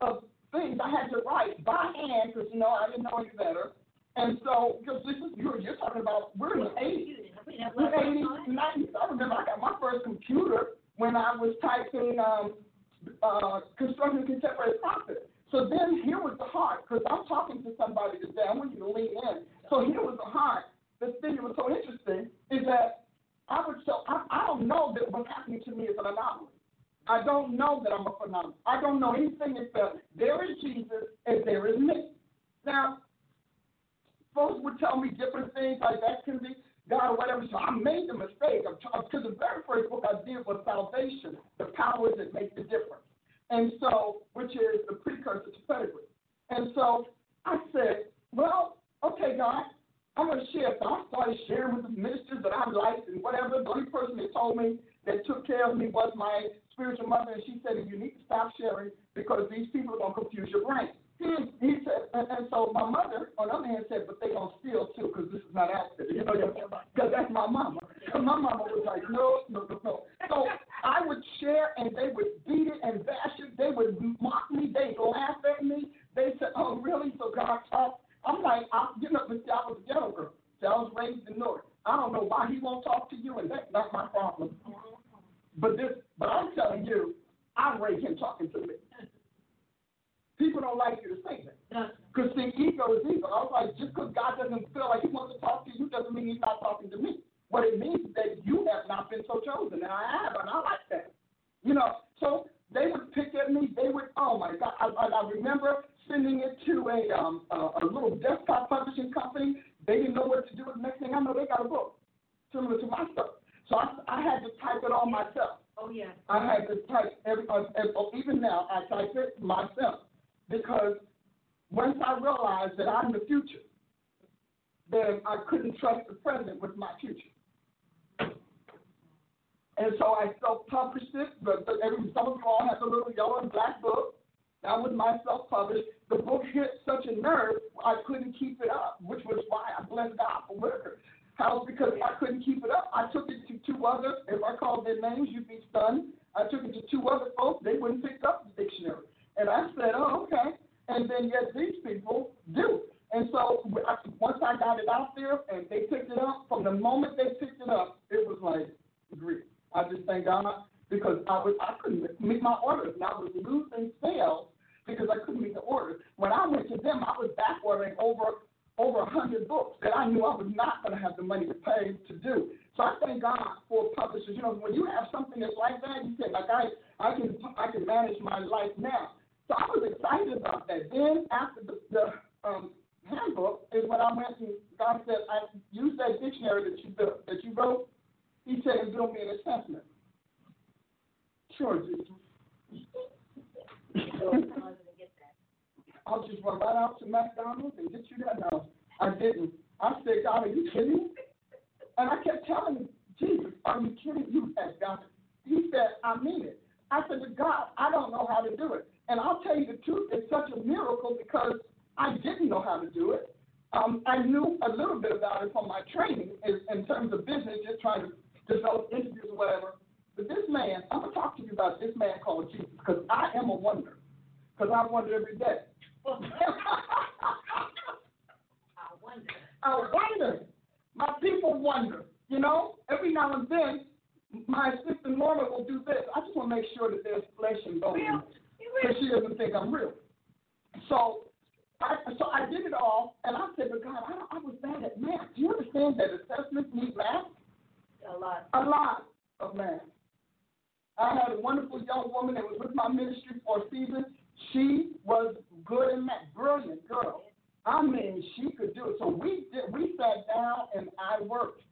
of things I had to write by hand because you know I didn't know any better. And so, because this is you're, you're talking about we're in the 80s, we're 80s, 90s. I remember I got my first computer when I was typing um, uh, construction contemporary prophet. So then here was the heart, because I'm talking to somebody today. I want you to lean in. So here was the heart. The thing that was so interesting is that I would so I, I don't know that what's happening to me is an anomaly. I don't know that I'm a phenomenon. I don't know anything except there is Jesus and there is me. Now, folks would tell me different things like that can be God or whatever. So I made the mistake because the very first book I did was salvation, the powers that make the difference, and so which is the precursor to pedigree. And so I said, well, okay, God, I'm going to share. So I started sharing with the ministers that I liked and whatever. The only person that told me that took care of me was my spiritual mother, and she said, you need to stop sharing because these people are going to confuse your brain. Hmm. He said, and, and so my mother, on the other hand, said, but they gonna steal too, because this is not outfit, you know, because that's my mama. So my mama was like, no, no, no, no. So I would share, and they would beat it and bash it. They would mock me. They'd laugh at me. They said, oh, really? So God talked. I'm like, I'm, you know, but I was a ghetto girl. So I was raised in the North. I don't know why he won't talk to you, and that's not my problem. But this, but I'm telling you, I rate him talking to me. People don't like you to say that. Because see, ego is ego. I was like, just because God doesn't feel like he wants to talk to you doesn't mean he's not talking to me. What it means is that you have not been so chosen, and I have, and I like that. You know, so they would pick at me. They would, oh my God. I, I, I remember sending it to a, um, a, a little desktop publishing company. They didn't know what to do. The next thing I know, they got a book similar to my stuff. So I, I had to type it all myself. Oh, yeah. I had to type every, uh, even now, I type it myself because once I realized that I'm the future, then I couldn't trust the present with my future. And so I self-published it. But, but some of you all have a little yellow and black book. That was my self-published. The book hit such a nerve, I couldn't keep it up, which was why I bless God for Whitaker House because I couldn't keep it up. I took it to two others. If I called their names, you'd be stunned. I took it to two other folks. They wouldn't pick up the dictionary. And I said, oh, okay. And then yet these people do. And so once I got it out there and they picked it up, from the moment they picked it up, it was like grief. I just thank God because I was I couldn't meet my orders and I was losing sales because I couldn't meet the orders. When I went to them, I was back ordering over over a hundred books that I knew I was not going to have the money to pay to do. So I thank God for publishers. You know, when you have something that's like that, you say, like I, I can, I can manage my life now. So I was excited about that. Then after the, the um, handbook is when I went and God said, I used that dictionary that you built, that you wrote. He said, and build me an assessment. Sure, Jesus. I'll just run right out to McDonald's and get you that. No, I didn't. I said, God, are you kidding me? And I kept telling him, Jesus, are you kidding? You have it. He said, I mean it. I said, God, I don't know how to do it. And I'll tell you the truth, it's such a miracle because I didn't know how to do it. Um, I knew a little bit about it from my training in, in terms of business, just trying to develop interviews or whatever. But this man, I'm going to talk to you about this man called Jesus because I am a wonder. Because I wonder every day. I wonder. I wonder. My people wonder. You know, every now and then, my assistant Norma will do this. I just want to make sure that there's flesh and bone. Because she doesn't think I'm real. So I, so I did it all, and I said, but God, I, I was bad at math. Do you understand that assessments need math? A lot. A lot of math. I had a wonderful young woman that was with my ministry for a season. She was good in math, brilliant girl. I mean, she could do it. So we did. We sat down and I worked.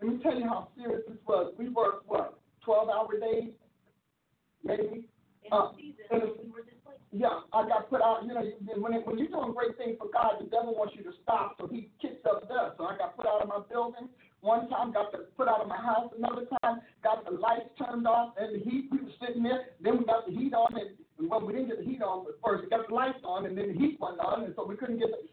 Let me tell you how serious this was. We worked what, twelve hour days, maybe. In uh, season, in a, we were yeah, I got put out. You know, when it, when you're doing great things for God, the devil wants you to stop, so he kicks up dust. So I got put out of my building. One time, got the, put out of my house. Another time, got the lights turned off and the heat. We were sitting there. Then we got the heat on, and, and well, we didn't get the heat on first. We got the lights on, and then the heat went on, and so we couldn't get the.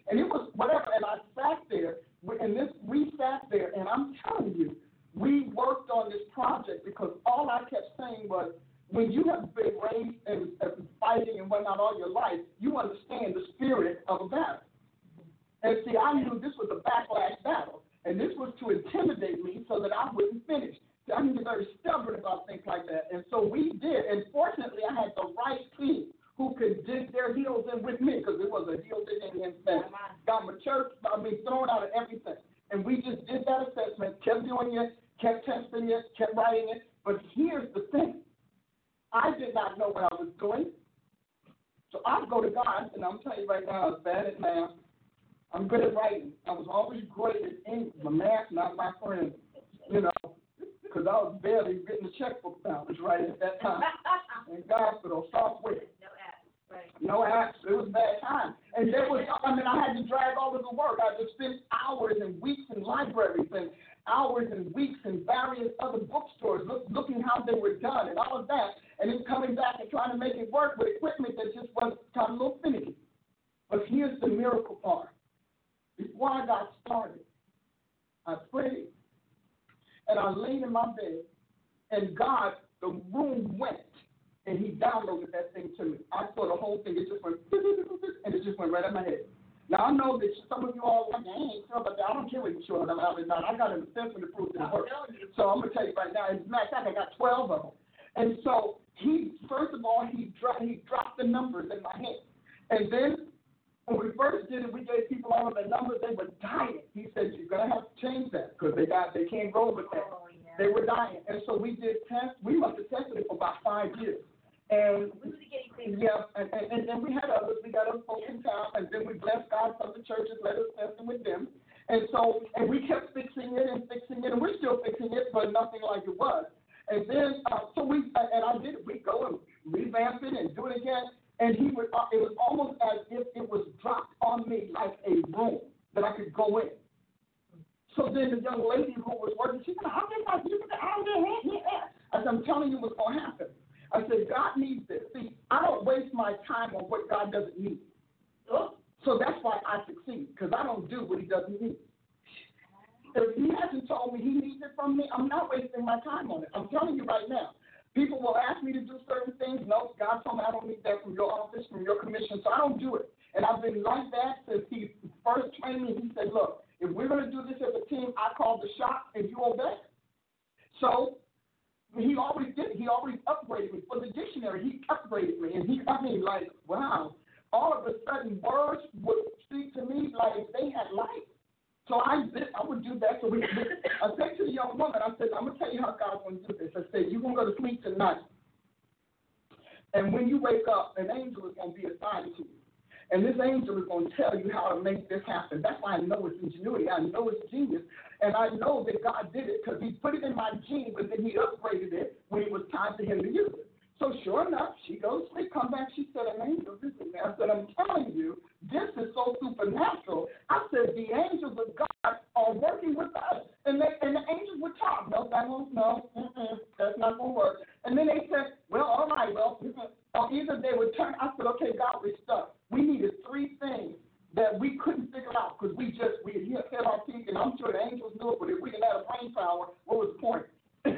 We just, we hit our teeth, and I'm sure the angels knew it, but if we didn't have brain power, what was the point?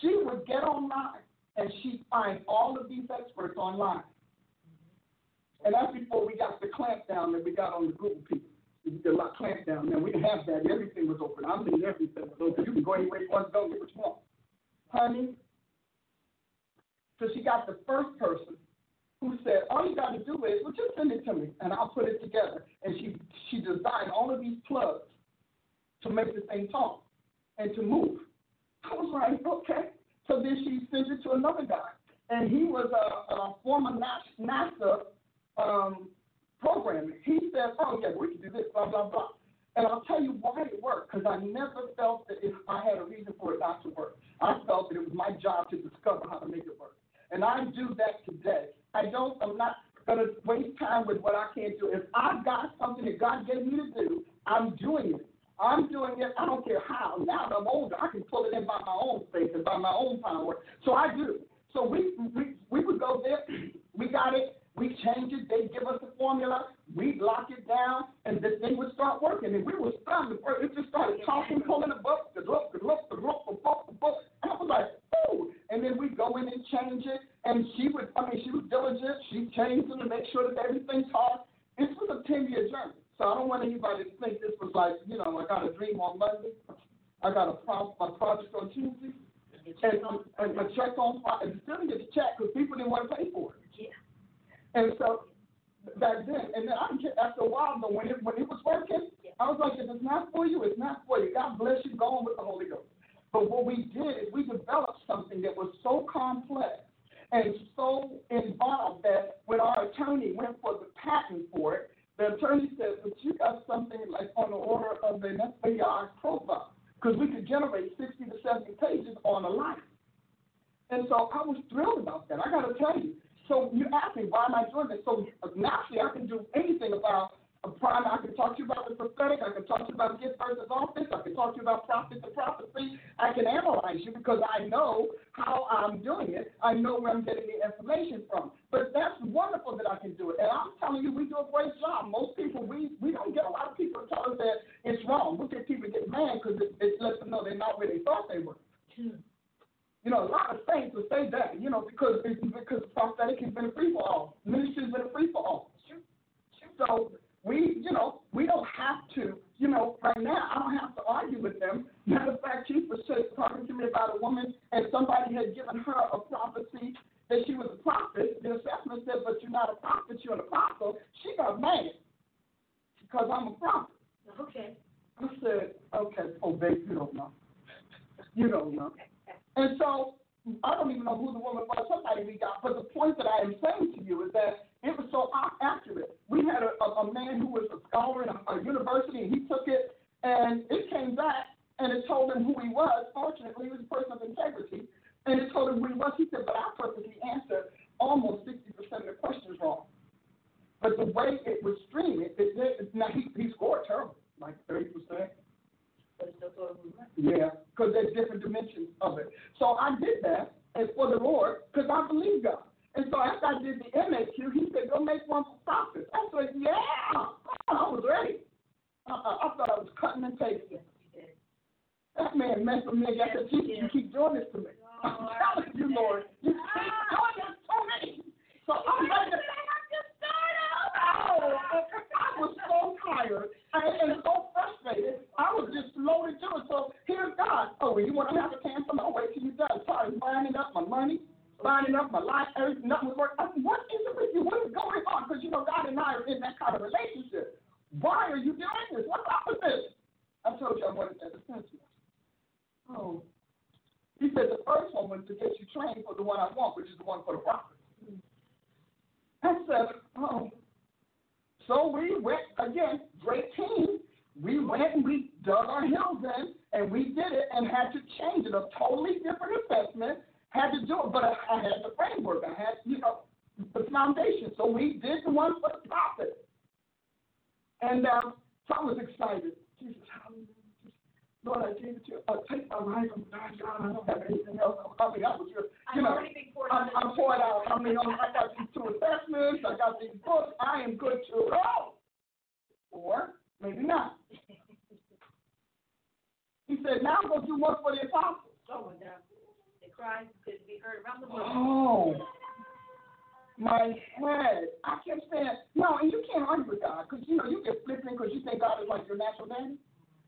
she would get online and she'd find all of these experts online. And that's before we got the clamp down that we got on the Google people. The lot clamp down. Now we didn't have that. Everything was open. I mean, everything was open. You can go anywhere you want to go, get what you want. Honey. So she got the first person who said, all you got to do is, well, just send it to me, and I'll put it together. And she she designed all of these plugs to make the thing talk and to move. I was like, okay. So then she sent it to another guy, and he was a, a former NASA um, programmer. He said, oh, yeah, we can do this, blah, blah, blah. And I'll tell you why it worked, because I never felt that if I had a reason for it not to work. I felt that it was my job to discover how to make it work. And I do that today. I don't, I'm not going to waste time with what I can't do. If I've got something that God gave me to do, I'm doing it. I'm doing it. I don't care how. Now that I'm older, I can pull it in by my own faith and by my own power. So I do. So we we we would go there. We got it. We change it. They give us the formula. We lock it down, and the thing would start working. And we were stunned. It just started talking, pulling the book, the book, the book, the book, the book, the book. And I was like, ooh. And then we go in and change it. And she would, I mean, she was diligent. She changed them to make sure that everything talked. This was a 10 year journey. So I don't want anybody to think this was like, you know, I got a dream on Monday, I got a pro- my project on Tuesday, and, and my check on Friday. And still get the check because people didn't want to pay for it. Yeah. And so back then, and then I after a while though, when it when it was working, I was like, if it's not for you, it's not for you. God bless you, go on with the Holy Ghost. But what we did is we developed something that was so complex and so involved that when our attorney went for the patent for it, the attorney said, but you got something like on the order of an FBI profile, because we could generate 60 to 70 pages on a life. And so I was thrilled about that. I got to tell you. So you asked me, why am I doing this? So naturally, I can do anything about a prime. I can talk to you about the prophetic. I can talk to you about gift versus office. I can talk to you about prophet to prophecy. I can analyze you because I know how I'm doing it. I know where I'm getting the information from. But that's wonderful that I can do it. And I'm telling you, we do a great job. Most people, we, we don't get a lot of people tell us that it's wrong. We get people get mad because it, it lets them know they're not where they thought they were. You know, a lot of saints will say that, you know, because because prophetic has been a free for all. Ministry has been a free for all. So we, you know, we don't have to, you know, right now, I don't have to argue with them. Matter of fact, Chief was talking to me about a woman, and somebody had given her a prophecy that she was a prophet. The assessment said, but you're not a prophet, you're an apostle. She got mad because I'm a prophet. Okay. I said, okay, oh, babe, you don't know. You don't know. And so I don't even know who the woman was, somebody we got, but the point that I am saying to you is that it was so accurate. We had a, a, man who was a scholar in a, a university, and he took it, and it came back, and it told him who he was. Fortunately, he was a person of integrity, and it told him who he was. He said, but I perfectly answered almost 60% of the questions wrong. But the way it was streamed, it, it, now he, he scored terrible, like 30%. Yeah, because there's different dimensions of it. So I did that and for the Lord because I believe God. And so after I did the MAQ, he said, go make one for prophet. I said, yeah. I was ready. Uh-uh. I thought I was cutting and pasting. That man messed with me. I said, Jesus, you keep doing this to me. I'm telling you, Lord. You keep doing this to me. So I'm ready to Oh, I was so tired and, and so frustrated. I was just loaded to it. So here's God. Oh, you want to have a cancel? No, wait till you're done. Sorry, lining up my money, lining up, my life, everything, nothing was working. I uh, said, what is it with you? What is going on? Because, you know, God and I are in that kind of relationship. Why are you doing this? What's up with this? I told you I wanted that assessment. Oh. He said the first one was to get you trained for the one I want, which is the one for the prophet. I said, oh. So we went, again, great team. We went and we dug our heels in and we did it and had to change it. A totally different assessment. Had to do it, but I, had the framework. I had, you know, the foundation. So we did the one for the prophet. And um, so I was excited. Jesus, hallelujah. Lord, I gave it to you. Uh, take my life. I'm God. I don't have anything else. I mean, I was just, you know, I'm, I'm pouring out. I mean, I got these two assessments. I got these books. I am good to go. Or maybe not. He said, now I'm going to do work for the apostles. Oh, and, the cries could be heard around the world. Oh, my head. I kept saying, no, and you can't argue with God because, you know, you get flipping because you think God is like your natural daddy.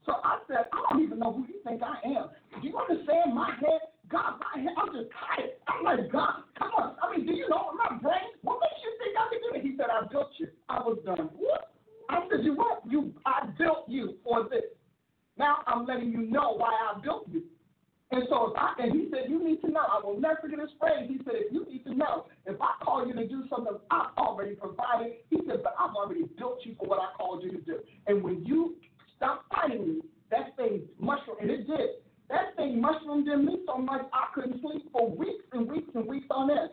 So I said, I don't even know who you think I am. Do you understand my head? God, my head, I'm just tired. I'm like, God, come on. I mean, do you know my brain? What makes you think I can do it? He said, I built you. I was done. What? I said, you what? You, I built you for this. Now I'm letting you know why I built you. And so if I, and he said, you need to know. I will never forget his phrase. He said, if you need to know, if I call you to do something, I've already provided. He said, but I've already built you for what I called you to do. And when you stop fighting me, that thing mushroomed, and it did. That thing mushroomed in me so much I couldn't sleep for weeks and weeks and weeks on end.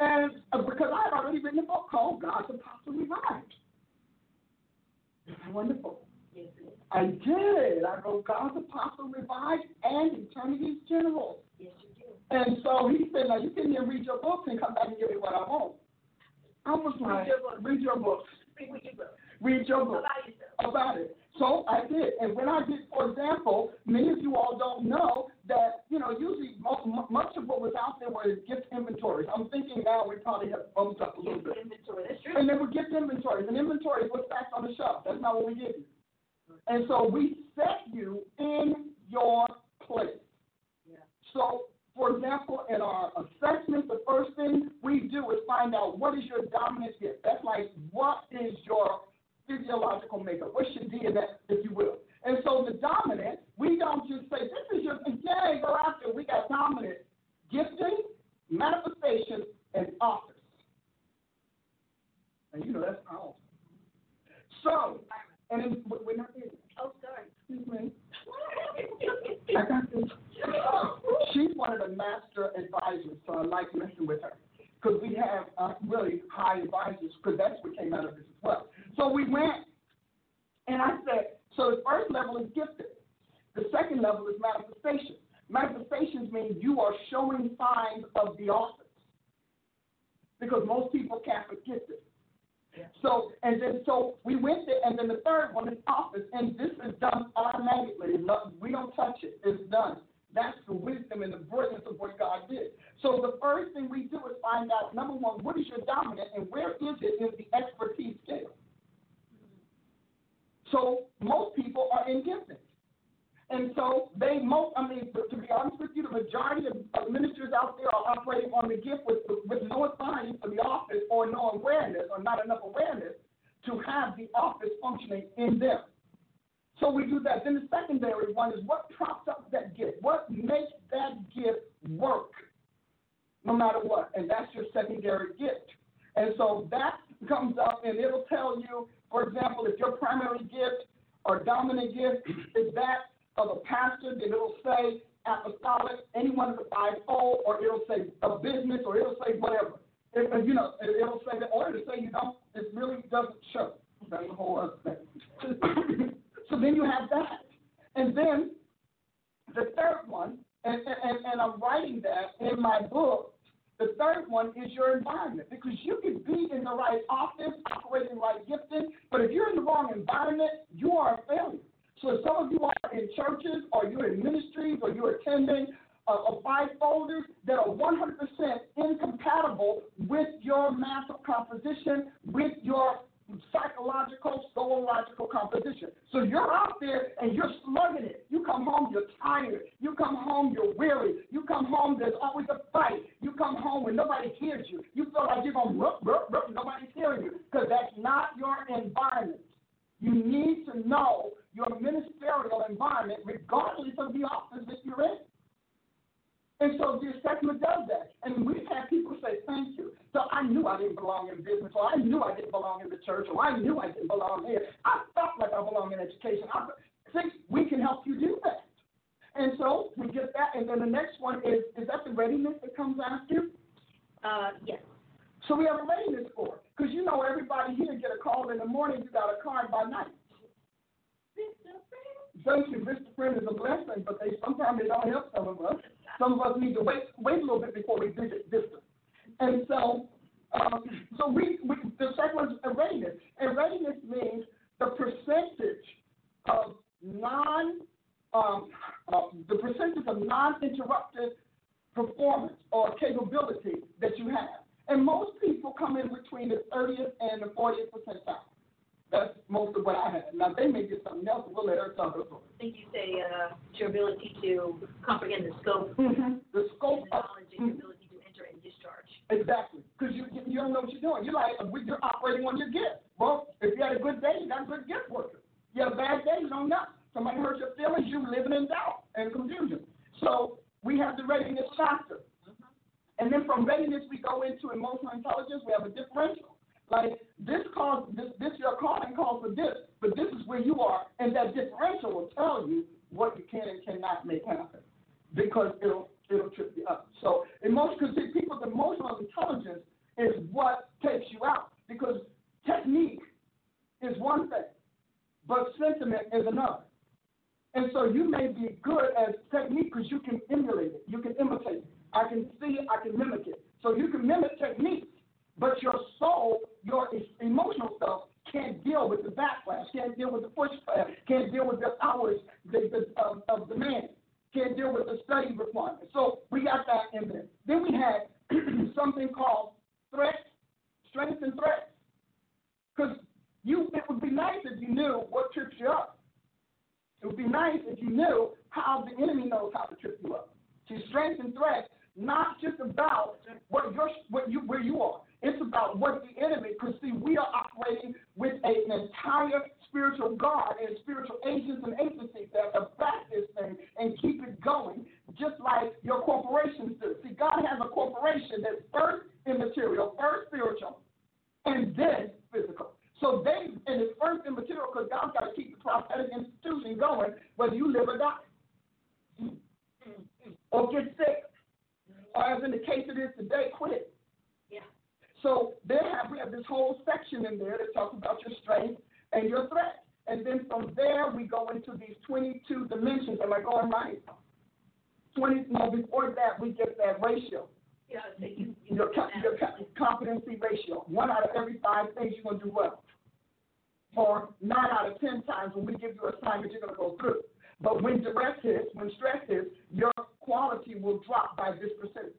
And uh, because I had already written a book called God's Apostle Revived. Wonderful. Yes, it is. I did. I wrote God's Apostle Revived and Eternity's General. Yes, you do. And so he said, now you can here read your books and come back and give me what I want. I was like, read your books. With your book. Read your book About yourself. about it. So I did. And when I did, for example, many of you all don't know that, you know, usually most, much of what was out there was gift inventories. I'm thinking now we probably have bumped up a little bit. Inventory. That's true. And they were gift inventories. And inventories were stacked on the shelf. That's not what we give you. And so we set you in your place. Yeah. So, for example, in our assessment, the first thing we do is find out what is your dominant gift. That's like what is your physiological makeup? What's your DNA, if you will? And so the dominant, we don't just say, this is your, yeah, go after. We got dominant gifting, manifestation, and office. And you know that's powerful. So, and then, we're not there. Oh, sorry. Excuse me. I got this. She's one of the master advisors, so I like messing with her because we have uh, really high advisors because that's what came out of this as well. So we went, and I said, so the first level is gifted. The second level is manifestation. Manifestations mean you are showing signs of the office because most people can't get gifted. So and then so we went there, and then the third one is office, and this is done automatically. We don't touch it; it's done. That's the wisdom and the brilliance of what God did. So the first thing we do is find out number one, what is your dominant, and where is it in the expertise scale. So most people are in. And so they most, I mean, to be honest with you, the majority of, ministers out there are operating on the gift with, with, no authority for the office or no awareness or not enough awareness to have the office functioning in them. So we do that. Then the secondary one is what props up that gift? What makes that gift work no matter what? And that's your secondary gift. And so that comes up and it'll tell you, for example, if your primary gift or dominant gift is that of a pastor, then it'll say apostolic, any one of the fivefold, or it'll say a business, or it'll say whatever. It, uh, you know, it, it'll say that, or it'll say you don't. It really doesn't show. That's the whole other thing. so then you have that, and then the third one, and, and, and I'm writing that in my book. The third one is your environment because you can be in the right office, operating right gifting, but if you're in the wrong environment, you are a failure. So if some of you are in churches or you're in ministries or you're attending uh, uh, five folders that are 100% incompatible with your mass of composition, with your psychological, zoological composition. So you're out there and you're slugging it. You come home, you're tired. You come home, you're weary. You come home, there's always a fight. You come home when nobody hears you. You feel like you're going, rup, rup, rup, nobody's hearing you because that's not your environment. You need to know your ministerial environment regardless of the office that you're in. And so the assessment does that. And we've had people say, thank you. So I knew I didn't belong in business, or I knew I didn't belong in the church, or I knew I didn't belong here. I felt like I belong in education. I think we can help you do that. And so we get that. And then the next one is, is that the readiness that comes after? Uh, yes. So we have a readiness score. Because you know everybody here get a call in the morning, you got a card by night. Thank you. Vista Friend is a blessing, but they sometimes they don't help some of us. Some of us need to wait wait a little bit before we visit Vista. And so, um, so we, we the second one is readiness. And readiness means the percentage of non um, uh, the percentage of non-interrupted performance or capability that you have. And most people come in between the 30th and the 40th percentile. That's most of what I have. Now they may get something else, we'll let her talk about I think you say uh, your ability to comprehend the scope, mm-hmm. the scope of knowledge, and your ability to enter and discharge. Exactly, because you you don't know what you're doing. You're like you're operating on your gift. Well, if you had a good day, you got a good gift working. You had a bad day, you don't know. Somebody hurt your feelings, you living in doubt and confusion. So we have the readiness factor. And then from readiness, we go into emotional intelligence. We have a differential. Like this calls this this your calling calls for this, but this is where you are, and that differential will tell you what you can and cannot make happen because it'll it'll trip you up. So emotion, because people's emotional intelligence is what takes you out because technique is one thing, but sentiment is another. And so you may be good at technique because you can emulate it, you can imitate it. I can see it, I can mimic it. So you can mimic techniques, but your soul, your emotional self, can't deal with the backlash, can't deal with the pushback, can't deal with the hours the, the, of, of demand, can't deal with the study requirements. So we got that in there. Then we had something called threats, strengths and threats. Because you, it would be nice if you knew what trips you up. It would be nice if you knew how the enemy knows how to trip you up. See, strengths and threats not just about what you're, what you, where you are. It's about what the enemy, because see, we are operating with a, an entire spiritual guard and spiritual agents and agencies that back this thing and keep it going, just like your corporations do. See, God has a corporation that's first immaterial, first spiritual, and then physical. So they, and it's first immaterial because God's got to keep the prophetic institution going, whether you live or die, mm, mm, mm. or get sick or as in the case it is today, quit. So there have we have this whole section in there that talks about your strength and your threat. And then from there we go into these 22 dimensions. Am I going right? 20. No, before that we get that ratio. Yeah, so you, you your, your competency ratio. One out of every five things you're gonna do well. Or nine out of ten times when we give you assignment, you're gonna go through. But when duress hits, when stress hits, your quality will drop by this percentage.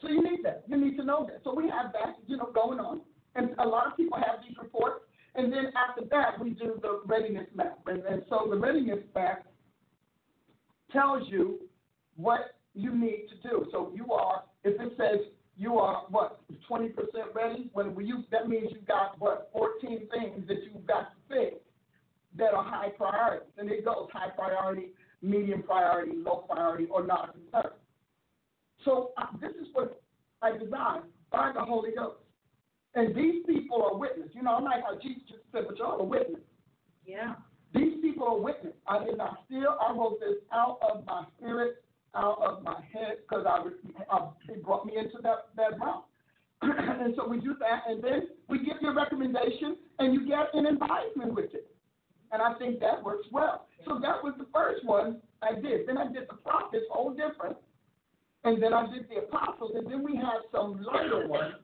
So you need that. You need to know that. So we have that, you know, going on. And a lot of people have these reports. And then after that, we do the readiness map. And, and so the readiness map tells you what you need to do. So you are, if it says you are what, 20% ready, when you, that means you've got what, 14 things that you've got to fix that are high priority. And it goes high priority, medium priority, low priority, or not a concern. So uh, this is what I designed by the Holy Ghost. And these people are witness. You know, I'm like how Jesus just said, but y'all are witness. Yeah. These people are witness. I did not steal. I wrote this out of my spirit, out of my head, because I, I, it brought me into that, that realm. and so we do that, and then we give you a recommendation, and you get an embodiment with it. And I think that works well. So that was the first one I did. Then I did the prophets, all different. And then I did the apostles. And then we have some lighter ones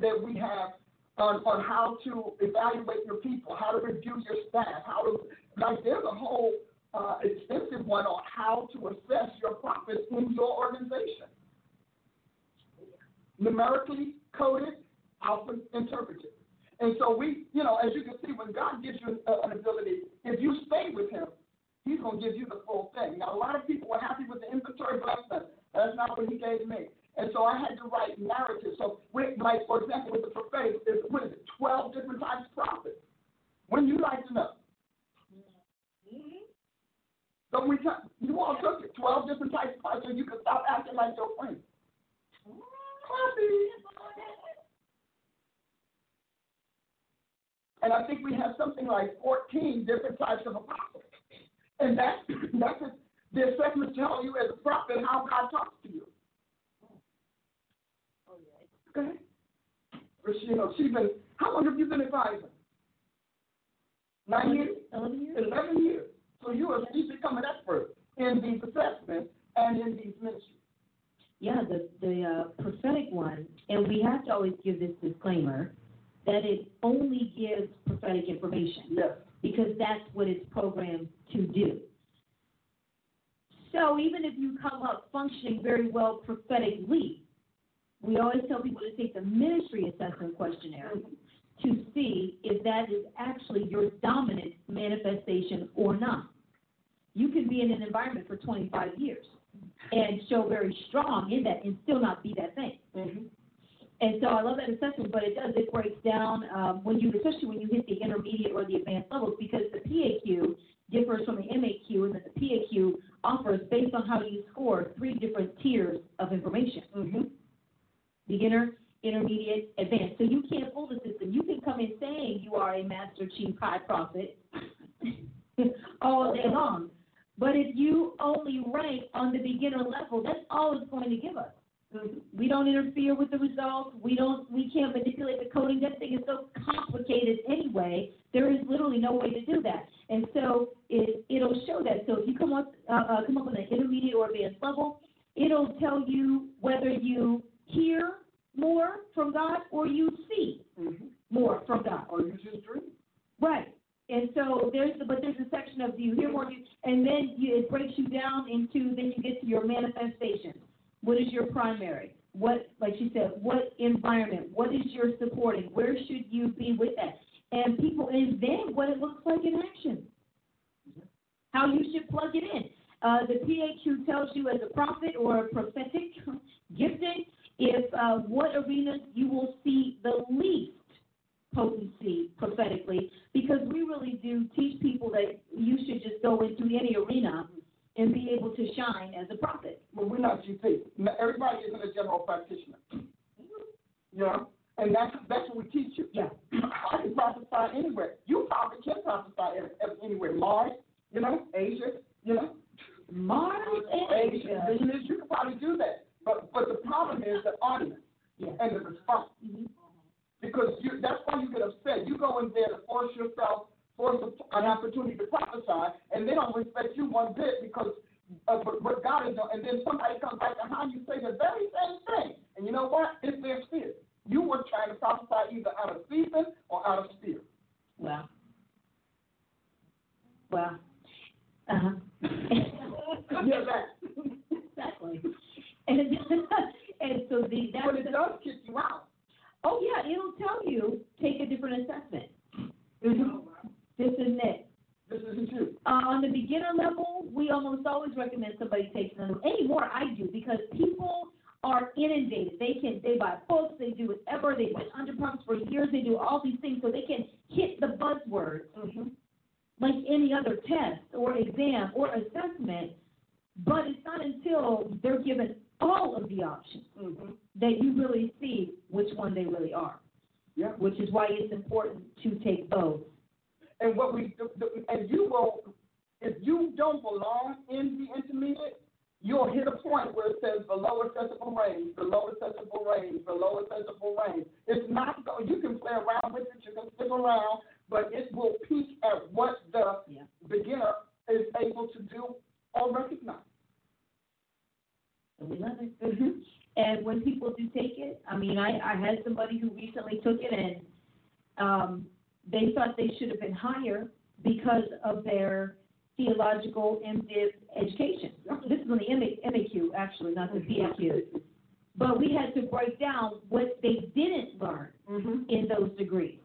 that we have on, on how to evaluate your people, how to review your staff, how to, like, there's a whole uh, extensive one on how to assess your prophets in your organization. Numerically coded, alpha interpreted. And so we, you know, as you can see, when God gives you uh, an ability, if you stay with Him, He's going to give you the full thing. Now, a lot of people were happy with the inventory blessing. That's not what He gave me. And so I had to write narratives. So, with, like, for example, with the prophetic, there's, what is it, 12 different types of prophets. When you like lighten mm-hmm. up, so we t- you all took it, 12 different types of prophets so you could stop acting like your friend. And I think we have something like 14 different types of apostles. And that's, that's the assessment telling you as a prophet how God talks to you. Okay? But you know, she's been, how long have you been advising? Nine years? 11 years? 11 years. So you are, you become an expert in these assessments and in these ministries. Yeah, the, the uh, prophetic one, and we have to always give this disclaimer, that it only gives prophetic information. Yes. because that's what it's programmed to do. So even if you come up functioning very well prophetically, we always tell people to take the ministry assessment questionnaire to see if that is actually your dominant manifestation or not. You can be in an environment for 25 years and show very strong in that and still not be that thing. Mm-hmm. And so I love that assessment, but it does, it breaks down um, when you, especially when you hit the intermediate or the advanced levels, because the PAQ differs from the MAQ, and that the PAQ offers, based on how you score, three different tiers of information Mm-hmm. beginner, intermediate, advanced. So you can't fool the system. You can come in saying you are a master chief high prophet all day long. But if you only rank on the beginner level, that's all it's going to give us. We don't interfere with the results. We don't. We can't manipulate the coding. That thing is so complicated anyway. There is literally no way to do that. And so it it'll show that. So if you come up uh, uh, come up with an intermediate or advanced level, it'll tell you whether you hear more from God or you see Mm-hmm. more from God. Or you just dream. Right. And so there's the, but there's a section of do you hear more, do you, and then you, it breaks you down into then you get to your manifestations. What is your primary? What, like she said, what environment? What is your supporting? Where should you be with that? And people, and then what it looks like in action. How you should plug it in. Uh, the PAQ tells you as a prophet or a prophetic gifting if uh, what arenas you will see the least potency prophetically, because we really do teach people that you should just go into any arena and be able to shine as a prophet. But we're not GP. Everybody isn't a general practitioner. You know? And that's that's what we teach you. Yeah. I can prophesy anywhere. You probably can prophesy anywhere. Mars, you know, Asia, you know. Mars and Asia, Asia. business, you can probably do that. But but the problem is the audience Yeah. and the response. Mhm. Because you, that's why you get upset. You go in there to force yourself, force a, an opportunity to prophesy, and they don't respect you one bit because of what- what God is doing. And then somebody comes back behind you say the very same thing. And you know what? It's their spirit. You were trying to prophesy either out of season or out of spirit. Wow. Wow. Uh-huh. Yeah, that. exactly. And and so the that's But it does kick you out. oh yeah, it'll tell you take a different assessment. Mm-hmm. This and that. This isn't you. Uh, on the beginner level, we almost always recommend somebody takes them. Anymore, I do because people are inundated. They can they buy books, they do whatever, they went under pumps for years, they do all these things so they can hit the buzzwords Mm-hmm. like any other test or exam or assessment. But it's not until they're given all of the options Mm-hmm. that you really see which one they really are. Yeah. Which is why it's important to take both. And what we and you will, if you don't belong in the intermediate, you'll hit a point where it says the below accessible range, below accessible range, below accessible range. It's not go. You can play around with it. You can stick around, but it will peak at what the Yeah. beginner is able to do or recognize. So we love it. Mm-hmm. And when people do take it, I mean, I, I had somebody who recently took it and um, they thought they should have been higher because of their theological MDiv education. This is on the MAQ, actually, not the PAQ. Mm-hmm. But we had to break down what they didn't learn mm-hmm. in those degrees.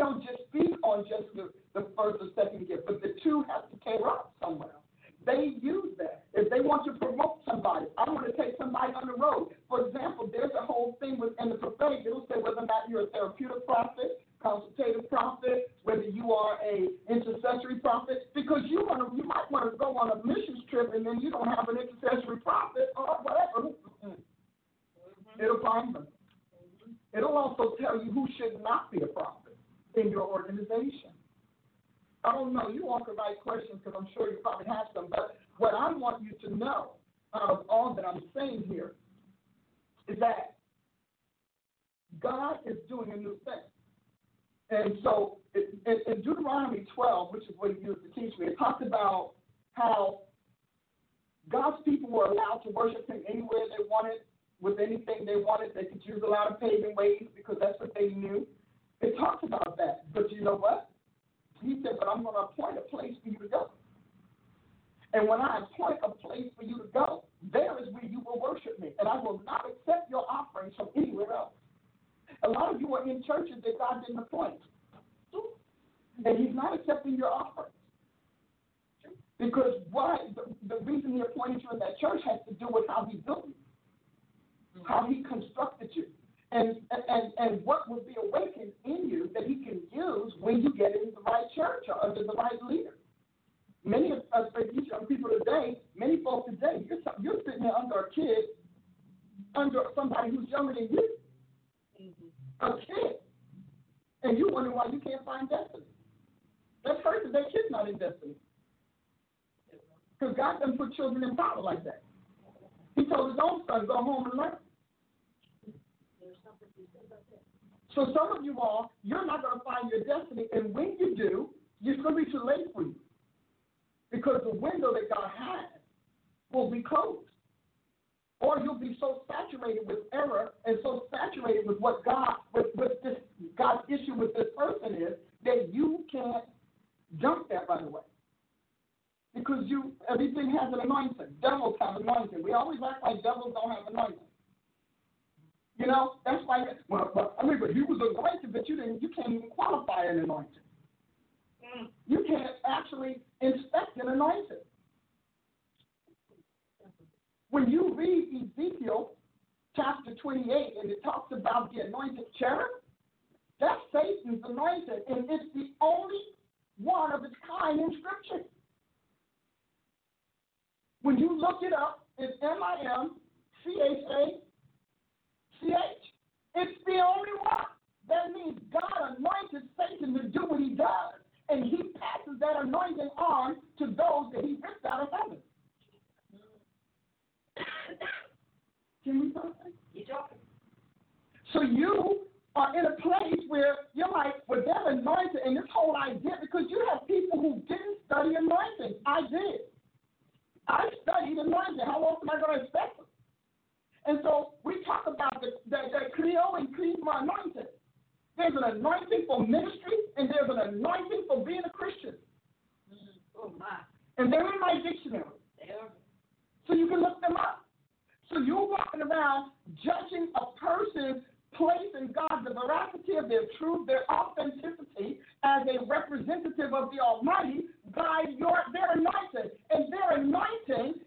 don't just speak on just the, the first or second gift, but the two have to pair up somewhere. They use that. If they want to promote somebody, I want to take somebody on the road. For example, there's a whole thing with, in the prophetic, it'll say whether or not you're a therapeutic prophet, consultative prophet, whether you are a intercessory prophet, because you want to, you might want to go on a missions trip and then you don't have an intercessory prophet or whatever. Mm-hmm. It'll find them. It'll also tell you who should not be a prophet. In your organization. I don't know. You asked the right questions because I'm sure you probably have some. But what I want you to know out of all that I'm saying here is that God is doing a new thing. And so in, Deuteronomy 12, which is what he used to teach me, it talks about how God's people were allowed to worship him anywhere they wanted, with anything they wanted. They could use a lot of pagan ways because that's what they knew. It talks about that. But you know what? He said, But I'm going to appoint a place for you to go. And when I appoint a place for you to go, there is where you will worship me. And I will not accept your offerings from anywhere else. A lot of you are in churches that God didn't appoint. And He's not accepting your offerings. Because why? The, the reason He appointed you in that church has to do with how He built you, how He constructed you and and and what will be awakened in you that He can use when you get into the right church or under the right leader. Many of us, these young people today, many folks today, you're you're sitting there under a kid, under somebody who's younger than you, mm-hmm. a kid, and you wonder why you can't find destiny. That person, that kid's not in destiny. Because God doesn't put children in power like that. He told his own son, go home and learn. So some of you all, you're not going to find your destiny, and when you do, it's going to be too late for you. Because the window that God has will be closed. Or you'll be so saturated with error and so saturated with what God, with, with this God's issue with this person is, that you can't jump that right away. Because you everything has an anointing. Devils have anointing. We always act like devils don't have anointing. You know, that's why well, well I mean but he was anointed, but you didn't you can't even qualify an anointing. Mm. You can't actually inspect an anointing. When you read Ezekiel chapter 28 and it talks about the anointed cherub, that's Satan's anointed, and it's the only one of its kind in Scripture. When you look it up, it's M I M C H A C H. It's the only one. That means God anointed Satan to do what he does, and he passes that anointing on to those that he ripped out of heaven. Can we talk? You talking? So you are in a place where you're like, well, they're anointed, and this whole idea, because you have people who didn't study anointing. I did. I studied anointing. How else am I going to expect them? And so we talk about the, the, the chrio and Charisma anointing. There's an anointing for ministry, and there's an anointing for being a Christian. Mm-hmm. Oh, my. And they're in my dictionary. So you can look them up. So you're walking around judging a person's place in God the veracity of their truth, their authenticity as a representative of the Almighty by your their anointing. And their anointing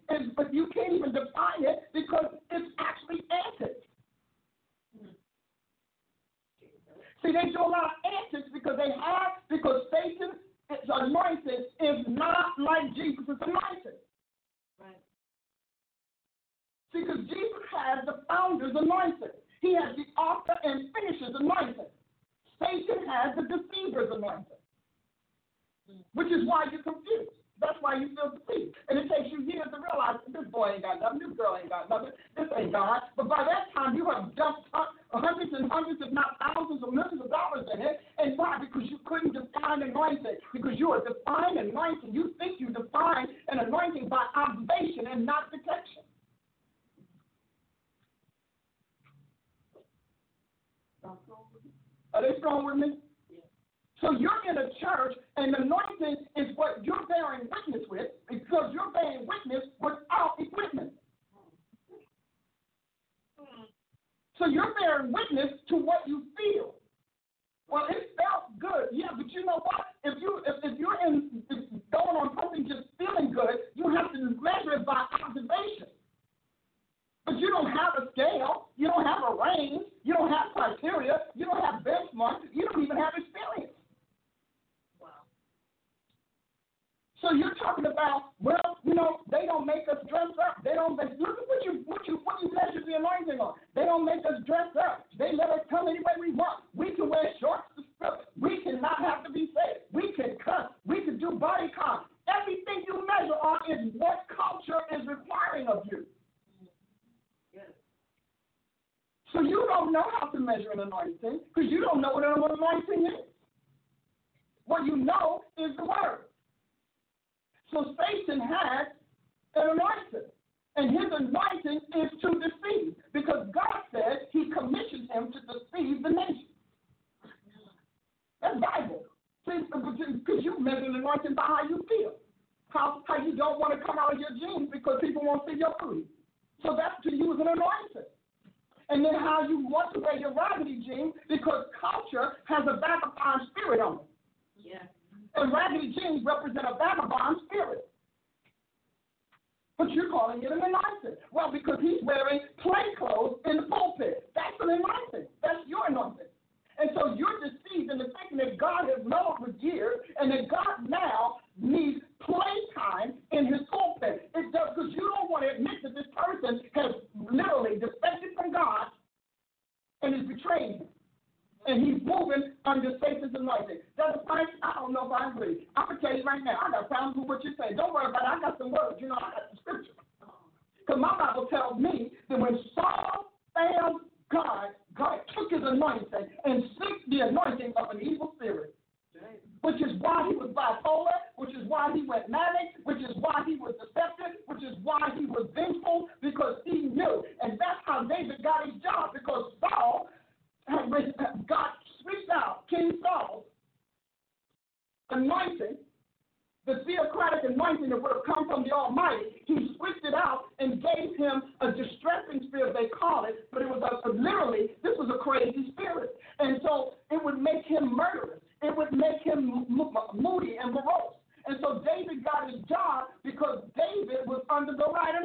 Under right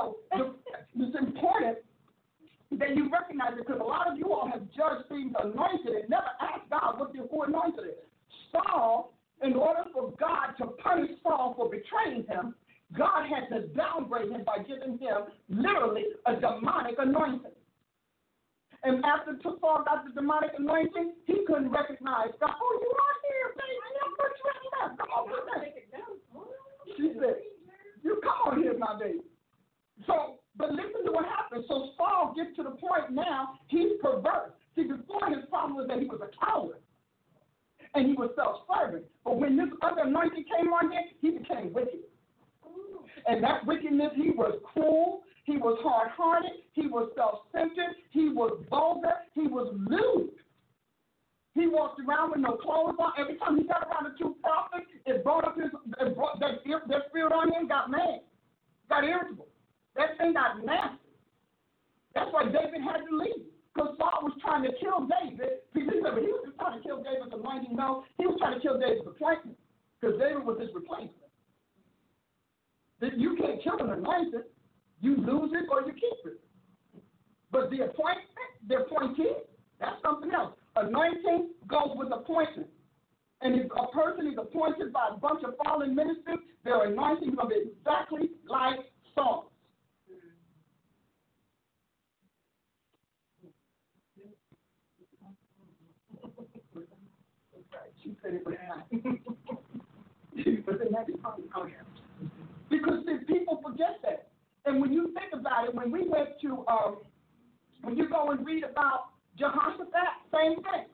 so the, it's important that you recognize it because a lot of you all have judged things anointed and never asked God what the who anointed is. Saul, in order for God to punish Saul for betraying him, God had to downgrade him by giving him literally a demonic anointing. And after Saul got the demonic anointing, he couldn't recognize God. Oh, you are here, baby. I'm going to recognize. Come on, put She said, You come on here, my baby. So, but listen to what happened. So Saul gets to the point now, he's perverse. See, before his problem was that he was a coward and he was self serving. But when this other anointing came on him, he became wicked. And that wickedness, he was cruel, he was hard hearted, he was self centered, he was vulgar, he was lewd. He walked around with no clothes on. Every time he got around the two prophets, it brought up his it brought, that, that spirit on him got mad, got irritable. That thing got nasty. That's why David had to leave. Because Saul was trying to kill David. Because he was trying to kill David for mighty no. He was trying to kill David's replacement. Because David was his replacement. You can't kill an anointed. You lose it or you keep it. But the appointment, the appointee, that's something else. Anointing goes with appointment. And if a person is appointed by a bunch of fallen ministers, their anointing to be exactly like Saul. She said it was She said it because see, people forget that. And when you think about it, when we went to, um, when you go and read about Jehoshaphat, same thing.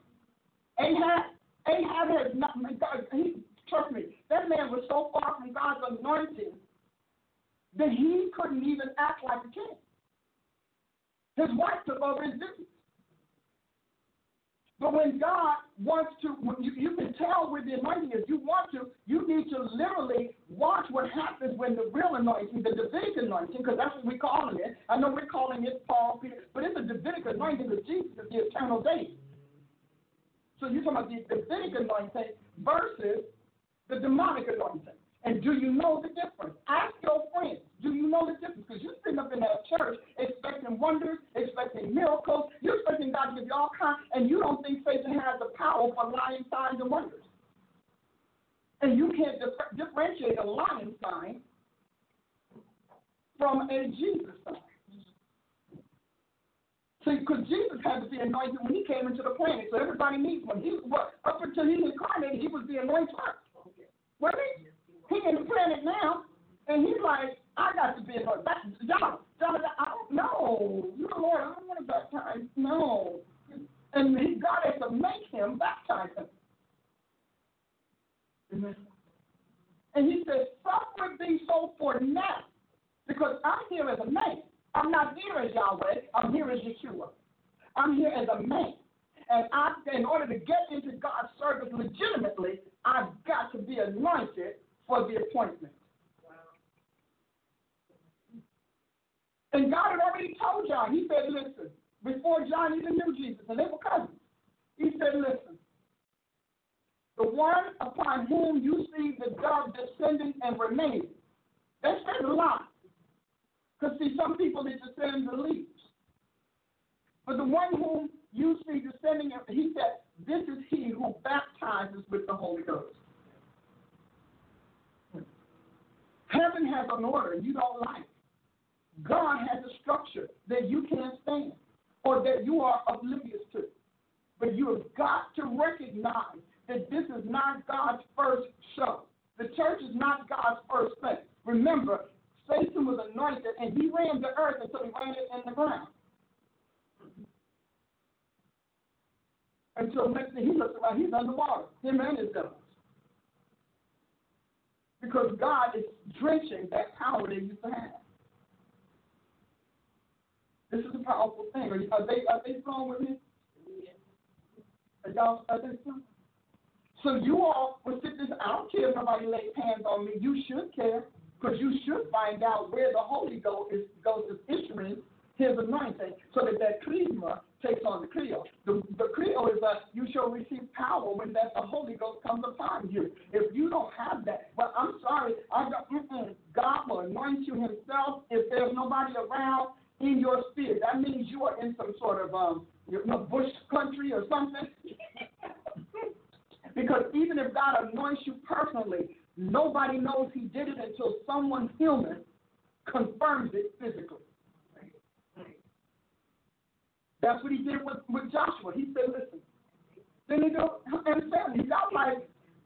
Ahab, Ahab has not, God, he, trust me, that man was so far from God's anointing that he couldn't even act like a king. His wife took over his duties. But when God wants to, you, you can tell where the anointing is. You want to, you need to literally watch what happens when the real anointing, the Davidic anointing, because that's what we're calling it. I know we're calling it Paul, Peter, but it's a Davidic anointing because Jesus the eternal David. So you're talking about the Davidic anointing versus the demonic anointing. And do you know the difference? Ask your friends. Do you know the difference? Because you're sitting up in that church expecting wonders, expecting miracles. You're expecting God to give you all kinds, and you don't think Satan has the power for lying signs and wonders. And you can't dif- differentiate a lying sign from a Jesus sign. See, because Jesus had to be anointed when he came into the planet, so everybody needs one. He, what, up until he was incarnated, he was the anointed. Wasn't he? He in the planet now, and he's like, I got to be anointed. John, John, I don't know. You know, Lord, I don't want to baptize. No. And he, God had to make him baptize him. Amen. And he said, Suffer so for now, because I'm here as a man. I'm not here as Yahweh. I'm here as Yeshua. I'm here as a man. And I, in order to get into God's service legitimately, I've got to be anointed for the appointment. And God had already told John, he said, listen, before John even knew Jesus, and they were cousins, he said, listen, the one upon whom you see the dove descending and remaining, that says a lot. Because see, some people they descend the leaves. But the one whom you see descending, he said, this is he who baptizes with the Holy Ghost. Heaven has an order you don't like. God has a structure that you can't stand or that you are oblivious to. But you have got to recognize that this is not God's first show. The church is not God's first thing. Remember, Satan was anointed and he ran the earth until he ran it in the ground. Until next thing he looks around, he's underwater, him and his devils because God is drenching that power they used to have. This is a powerful thing. Are, are they are they flowing with me? Are y'all are they? So you all will sit this. I don't care if nobody lays hands on me. You should care because you should find out where the Holy Ghost is, Ghost is issuing his anointing so that that charisma takes on the chrio. The, the is that you shall receive power when that the Holy Ghost comes upon you. If you don't have that, well, I'm sorry, I got, God will anoint you himself if there's nobody around in your spirit. That means you are in some sort of um, you know, bush country or something. because even if God anoints you personally, nobody knows he did it until someone human confirms it physically. That's what he did with, with Joshua. He said, listen. Then he go and family. Y'all like,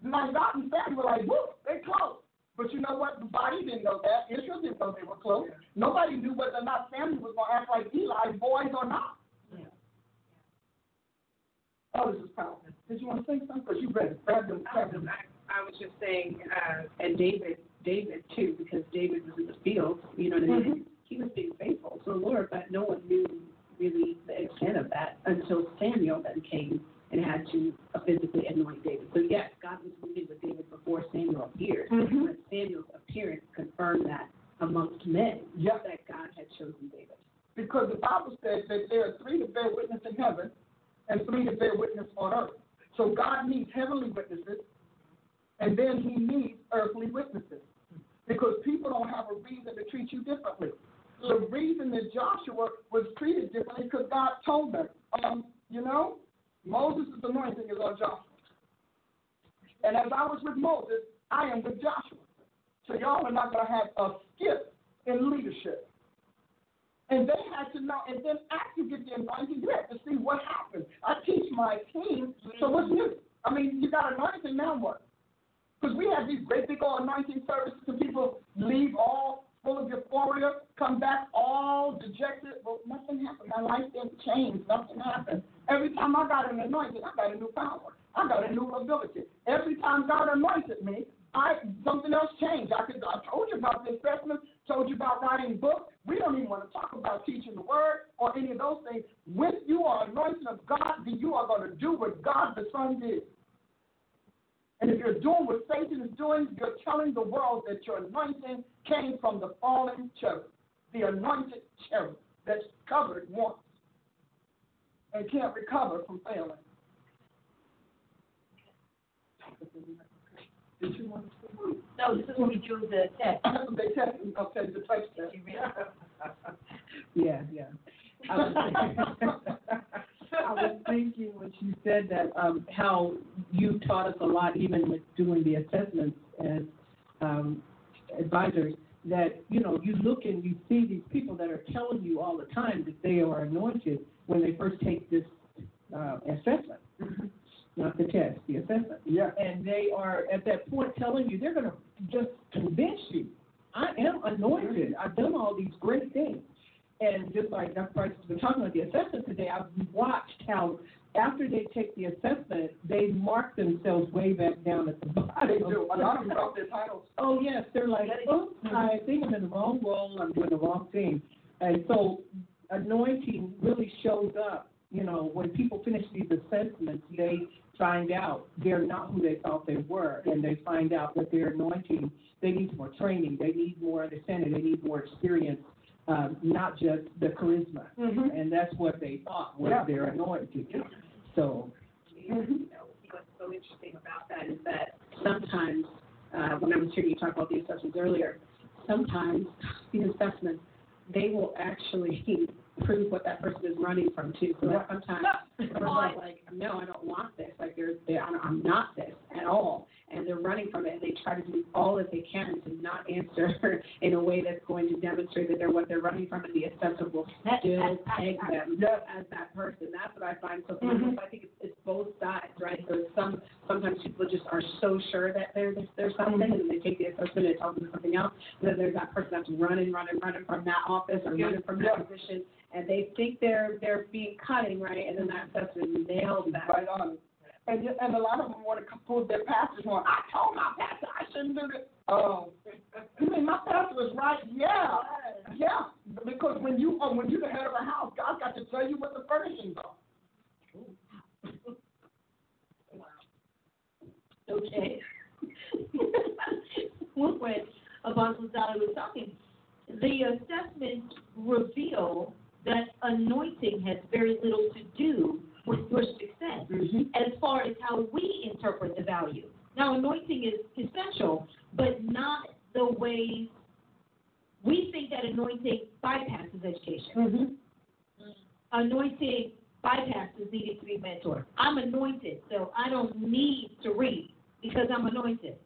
like God and family were like, whoop, they close. But you know what? The body didn't know that. Israel didn't know they were close. Nobody knew whether or not family was going to act like Eli, boys or not. Yeah. Oh, this is powerful. Did you want to say something? Because you read. Grab them, grab them. I, I was just saying, uh, and David, David too, because David was in the field. You know what I mean? Mm-hmm. He was being faithful to the Lord, but no one knew really the extent of that until Samuel then came and had to physically anoint David. So yes, God was moving with David before Samuel appeared, mm-hmm. but Samuel's appearance confirmed that amongst men yep. that God had chosen David. Because the Bible says that there are three that bear witness in heaven and three that bear witness on earth. So God needs heavenly witnesses, and then He needs earthly witnesses. Because people don't have a reason to treat you differently. The reason that Joshua was treated differently because God told them, um, you know, Moses' anointing is on Joshua. And as I was with Moses, I am with Joshua. So y'all are not going to have a skip in leadership. And they had to know, and then after you get the anointing, you have to see what happens. I teach my team, so what's new? I mean, you got anointing, now what? Because we have these great big old anointing services, and people leave all full of euphoria, come back all dejected. Well, nothing happened. My life didn't change. Nothing happened. Every time I got an anointing, I got a new power. I got a new ability. Every time God anointed me, I something else changed. I could I told you about the assessment, told you about writing books. We don't even want to talk about teaching the word or any of those things. When you are anointed of God, then you are going to do what God the Son did. And if you're doing what Satan is doing, you're telling the world that your anointing came from the fallen cherub, the anointed cherub that's covered once and can't recover from failing. Did you want to No, this is when we do the test. they test, okay, the test. Yeah, yeah. I was, thinking when you said that, um, how you taught us a lot, even with doing the assessments as um, advisors, that, you know, you look and you see these people that are telling you all the time that they are anointed when they first take this uh, assessment. Mm-hmm. Not the test, the assessment. Yeah. And they are at that point telling you, they're going to just convince you, I am anointed. I've done all these great things. And just like Dr. Price been talking about the assessment today, I've watched how after they take the assessment, they mark themselves way back down at the bottom. Do. A lot of them drop their titles. Oh yes, they're like, oh, I think I'm in the wrong role. I'm doing the wrong thing. And so anointing really shows up. You know, when people finish these assessments, they find out they're not who they thought they were, and they find out that their anointing, they need more training, they need more understanding, they need more experience um, not just the charisma. Mm-hmm. And that's what they thought was yeah. their anointing. So, you know, what's so interesting about that is that sometimes, uh, when I was hearing you talk about the assessments earlier, sometimes the assessments, they will actually prove what that person is running from too. So yeah. sometimes the person's like, no, I don't want this. Like they're, they, I'm not this at all and they're running from it. And they try to do all that they can to not answer in a way that's going to demonstrate that they're what they're running from, and the assessor will still peg them as that person. That's what I find so mm-hmm. I think it's, it's both sides, right? So some sometimes people just are so sure that they're there's something, mm-hmm. and they take the assessment and tell them something else. And then there's that person that's running, running, running from that office or running from that position, and they think they're they're being cutting right, and then that assessor nails that. Right on. And, and a lot of them want to pull their pastors on. I told my pastor I shouldn't do this. Oh, you mean my pastor was right? Yeah, yeah. Because when you uh, when you're the head of a house, God's got to tell you what the furnishings are. okay. when Apostle Sally was talking, the assessments reveal that anointing has very little to do with your success Mm-hmm. as far as how we interpret the value. Now, anointing is essential, but not the way we think that anointing bypasses education. Mm-hmm. Anointing bypasses needing to be mentored. I'm anointed, so I don't need to read because I'm anointed.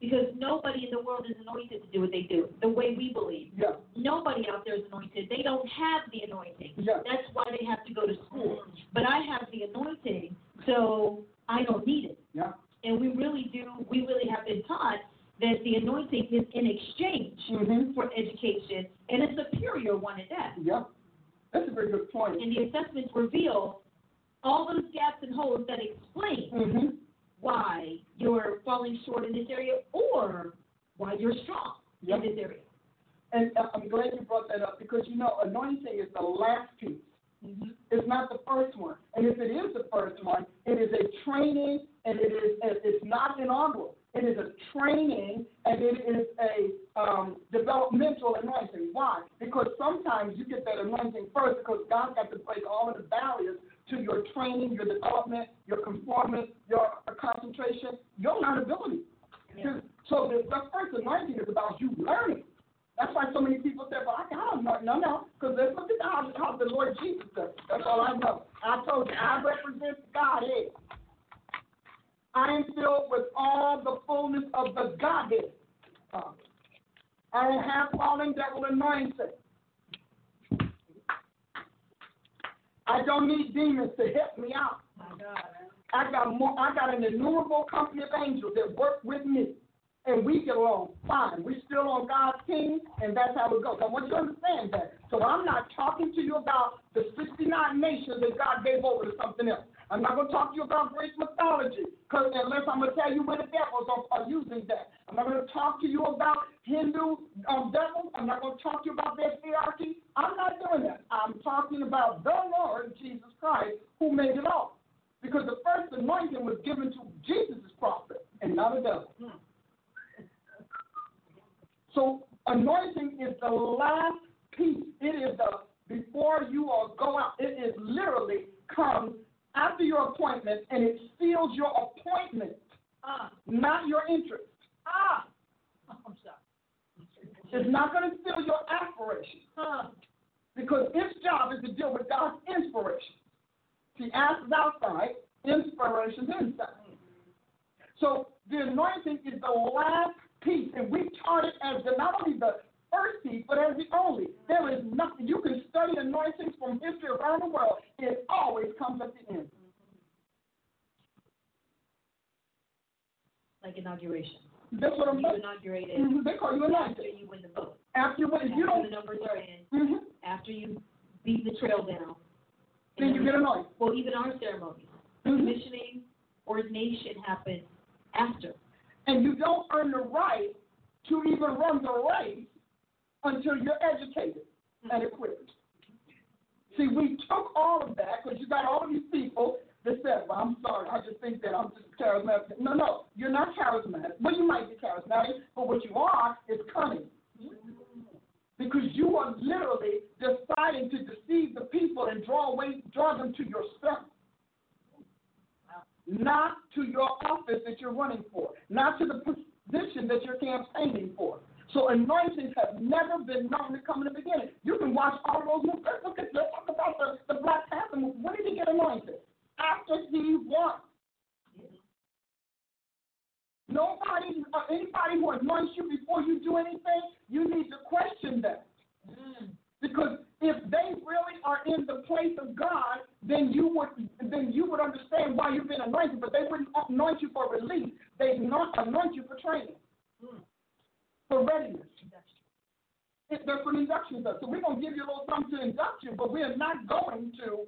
Because nobody in the world is anointed to do what they do, the way we believe. Yeah. Nobody out there is anointed. They don't have the anointing. Yeah. That's why they have to go to school. But I have the anointing, so I don't need it. Yeah. And we really do, we really have been taught that the anointing is in exchange Mm-hmm. for education, and a superior one at that. Yeah. That's a very good point. And the assessments reveal all those gaps and holes that explain Mm-hmm. Why you're falling short in this area or why you're strong Yep. in this area. And uh, I'm glad you brought that up because you know anointing is the last piece. Mm-hmm. It's not the first one. And if it is the first one, it is a training and it is it's not inaugural. It is a training and it is a um, developmental anointing. Why? Because sometimes you get that anointing first because God's got to break all of the barriers to your training, your development, your conformance, your concentration, your learnability. Yeah. So the, the first anointing is about you learning. That's why so many people say, well, I don't know. No, no, because let's look at how, how the Lord Jesus does. That's all I know. I told you, I represent Godhead. I am filled with all the fullness of the Godhead. Uh, I don't have fallen devil anointing. I don't need demons to help me out. My God. I got more. I got an innumerable company of angels that work with me, and we get along fine. We're still on God's team, and that's how it goes. I want you to understand that. So I'm not talking to you about the 69 nations that God gave over to something else. I'm not going to talk to you about Greek mythology, because unless I'm going to tell you where the devils are, are using that. I'm not going to talk to you about Hindu um, devils. I'm not going to talk to you about their hierarchy. I'm not doing that. I'm talking about the Lord Jesus Christ who made it all. Because the first anointing was given to Jesus' prophet and not a devil. So anointing is the last piece. It is the before you are go out. It is literally comes after your appointment and it seals your appointment, Ah, not your interest. ah. I'm sorry. It's not going to seal your aspiration Ah. because its job is to deal with God's inspiration. See, ask is outside, inspiration is inside. So the anointing is the last piece, and we taught it as the, not only the first piece, but as the only. There is nothing. You can study anointings from history around the world. It always comes at the end. Like inauguration. That's what I'm You saying. inaugurated Mhm, They call you after anointed. you win the vote. After you win, if you don't, the numbers are in, mhm, after you beat the trail down. then you get anointed. Well, even our ceremonies, Mhm. commissioning, ordination happens after. And you don't earn the right to even run the race until you're educated mm-hmm. and equipped. See, we took all of that because you got all of these people that said, well, I'm sorry, I just think that I'm just charismatic. No, no, you're not charismatic. Well, you might be charismatic, but what you are is cunning. Because you are literally deciding to deceive the people and draw away, draw them to yourself. Not to your office that you're running for, not to the position that you're campaigning for. So anointings have never been known to come in the beginning. You can watch all those movies. Look at let's talk about the, the Black Panther movie. When did he get anointed? After he won. Nobody, uh, anybody who anoints you before you do anything, you need to question that. Because if they really are in the place of God, then you would then you would understand why you've been anointed. But they wouldn't anoint you for release; they not anoint you for training, for readiness. It, that's what induction does. So we're gonna give you a little something to induct you, but we are not going to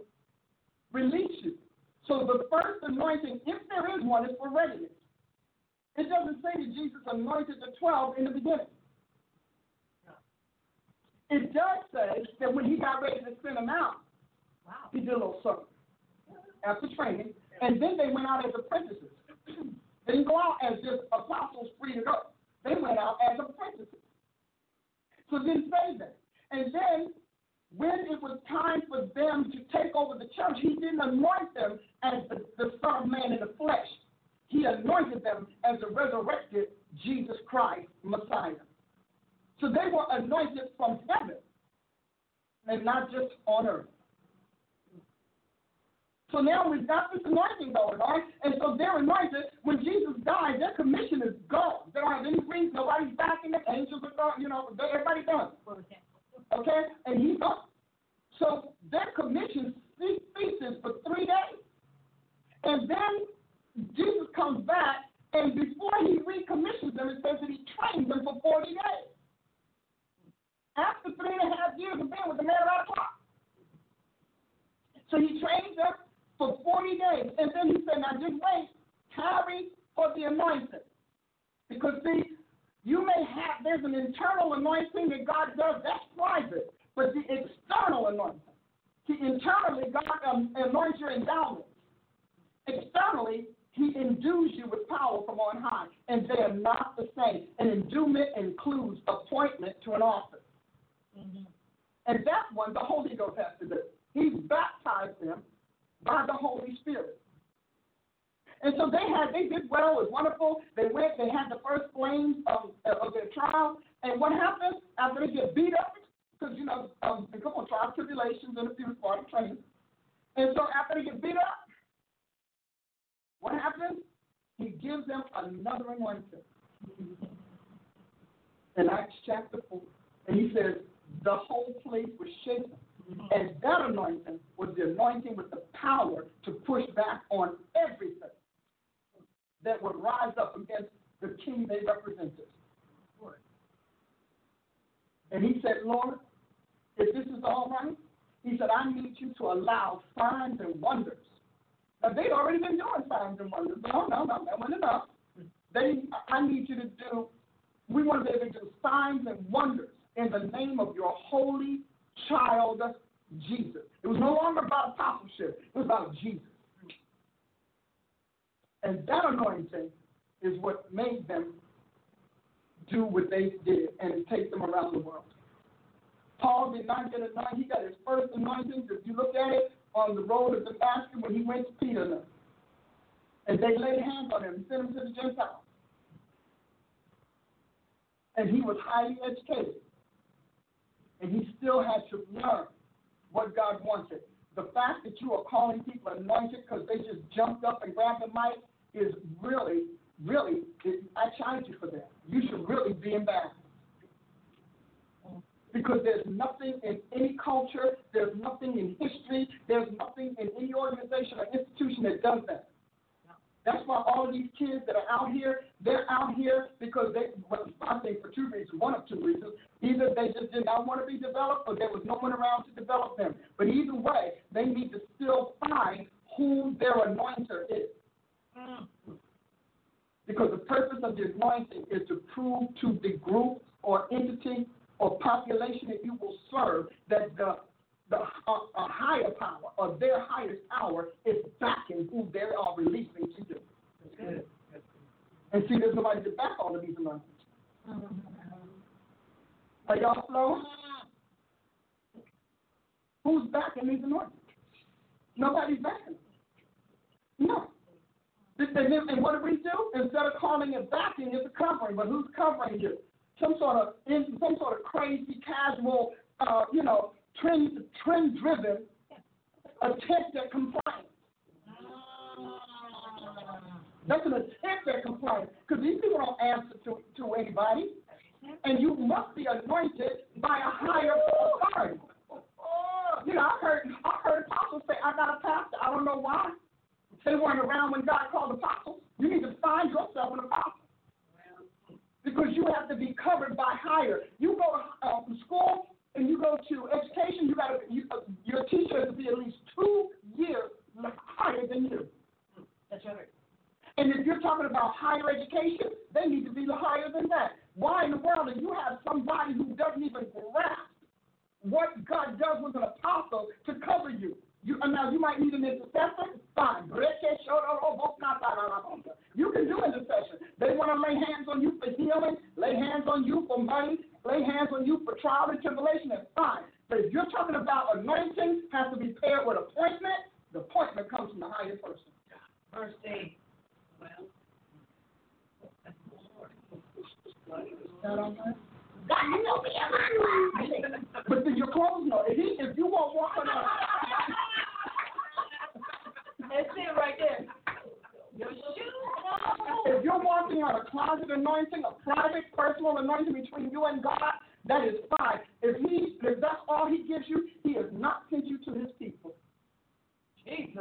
release you. So the first anointing, if there is one, is for readiness. It doesn't say that Jesus anointed the twelve in the beginning. It does say that when he got ready to send them out, Wow. he did a little something after training, and then they went out as apprentices. they didn't go out as just apostles free to go. They went out as apprentices. So then Saban. And then when it was time for them to take over the church, he didn't anoint them as the, the Son of Man in the flesh. He anointed them as the resurrected Jesus Christ, Messiah. So they were anointed from heaven and not just on earth. So now we've got this anointing going on, and so they're anointed, answer to, to anybody. And you must be anointed by a higher authority. You know, I heard I heard apostles say, I got a pastor, I don't know why. They weren't around when God called apostles. You need to find yourself an apostle. Because you have to be covered by higher. You go to um, school and you go to education, you got to you, uh, your teacher has to be at least two years higher than you. That's right. And if you're talking about higher education, they need to be higher than that. Why in the world do you have somebody who doesn't even grasp what God does with an apostle to cover you? You uh, now you might need an intercessor. Fine. You can do intercession. They want to lay hands on you for healing, lay hands on you for money, lay hands on you for trial and tribulation. That's fine. But if you're talking about anointing, has to be paired with appointment. The appointment comes from the higher person. Verse eight. But then your clothes know. If, he, if you won't walk on a, That's it right there. Your shoes. if you're walking on a closet anointing, a private, personal anointing between you and God, that is fine. If he, if that's all he gives you, he has not sent you to his people.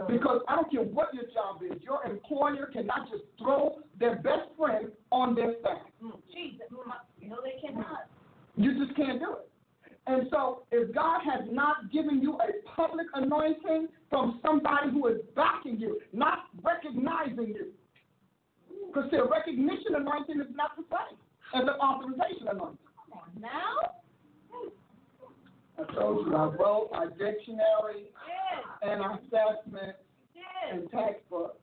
Because I don't care what your job is, your employer cannot just throw their best friend on their staff. Mm, Jesus. Mm, no, they cannot. You just can't do it. And so, if God has not given you a public anointing from somebody who is backing you, not recognizing you, because the recognition anointing is not the same as an authorization anointing. Come on now. I told you I wrote our dictionary Yes. and our assessment Yes. and textbooks.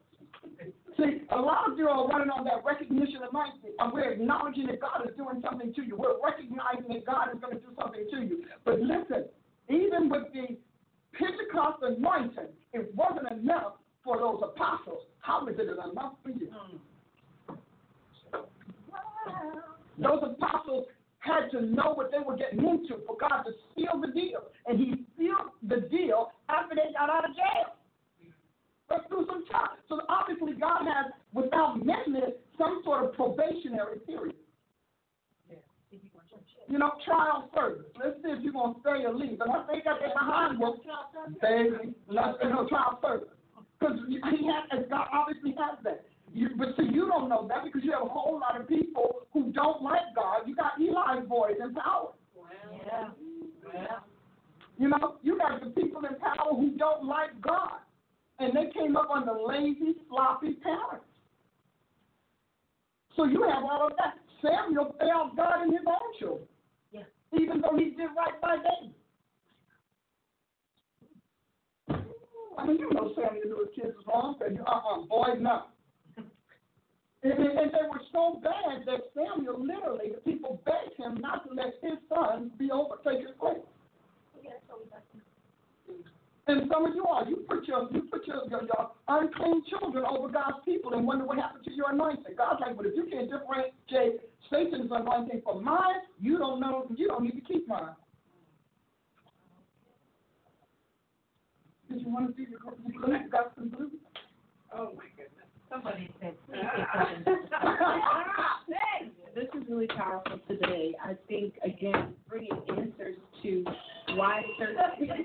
See, a lot of you are running on that recognition of anointing, and we're acknowledging that God is doing something to you. We're recognizing that God is going to do something to you. But listen, even with the Pentecost anointing, it wasn't enough for those apostles. How is it enough for you? Hmm. Those apostles had to know what they were getting into for God to seal the deal. And he sealed the deal after they got out of jail. But through some time. So obviously God has, without it, some sort of probationary period. You know, trial service. Let's see if you're going to stay or leave. And I think that they behind you, baby, let's you know, trial service. Because he has, God obviously has that. You, but see, you don't know that because you have a whole lot of people who don't like God. You got Eli's boys in power. Yeah. Yeah. You know, you got the people in power who don't like God. And they came up under lazy, sloppy parents. So you have all of that. Samuel failed God in his own children. Yeah. Even though he did right by David. I mean, you know Samuel knew his kids was wrong. Said, uh-uh, boys, no. And, and they were so bad that Samuel literally, the people begged him not to let his son be over, take his place. And some of you are. You put your you put your, your, your unclean children over God's people and wonder what happened to your anointing. God's like, but if you can't differentiate Satan's anointing from mine, you don't know you don't need to keep mine. Did you want to see you got some blue? Oh, my. Somebody said, please say something. This is really powerful today. I think, again, bringing answers to why certain Yeah,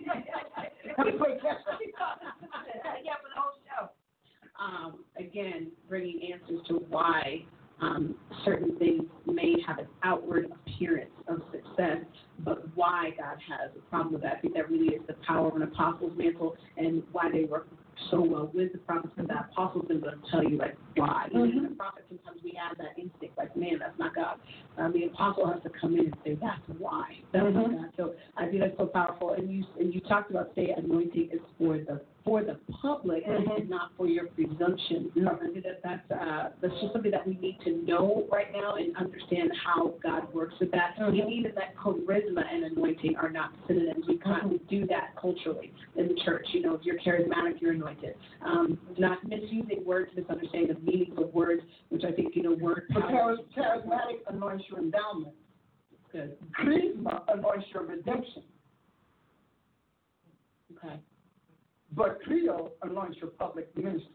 for the whole show. um, again, bringing answers to why um, certain things may have an outward appearance of success, but why God has a problem with that. I think that really is the power of an apostle's mantle and why they work so well with the prophets and the apostles is going to tell you like why. Even the prophet sometimes we have that instinct like man that's not God. Um, the apostle has to come in and say that's why that's not God. So I think that's so powerful. And you and you talked about say anointing is for the for the public and not for your presumption. I think that that's uh, that's just something that we need to know right now and understand how God works with that. And even that charisma and anointing are not synonyms. We kind of do that culturally in the church. You know, if you're charismatic, you're anointed. Um, not misusing words, misunderstanding the meanings of words, which I think you know word But power. charis- charismatic anoints your endowment. Good. Chrisma anoints your redemption. Okay. But chrio anoints your public ministry.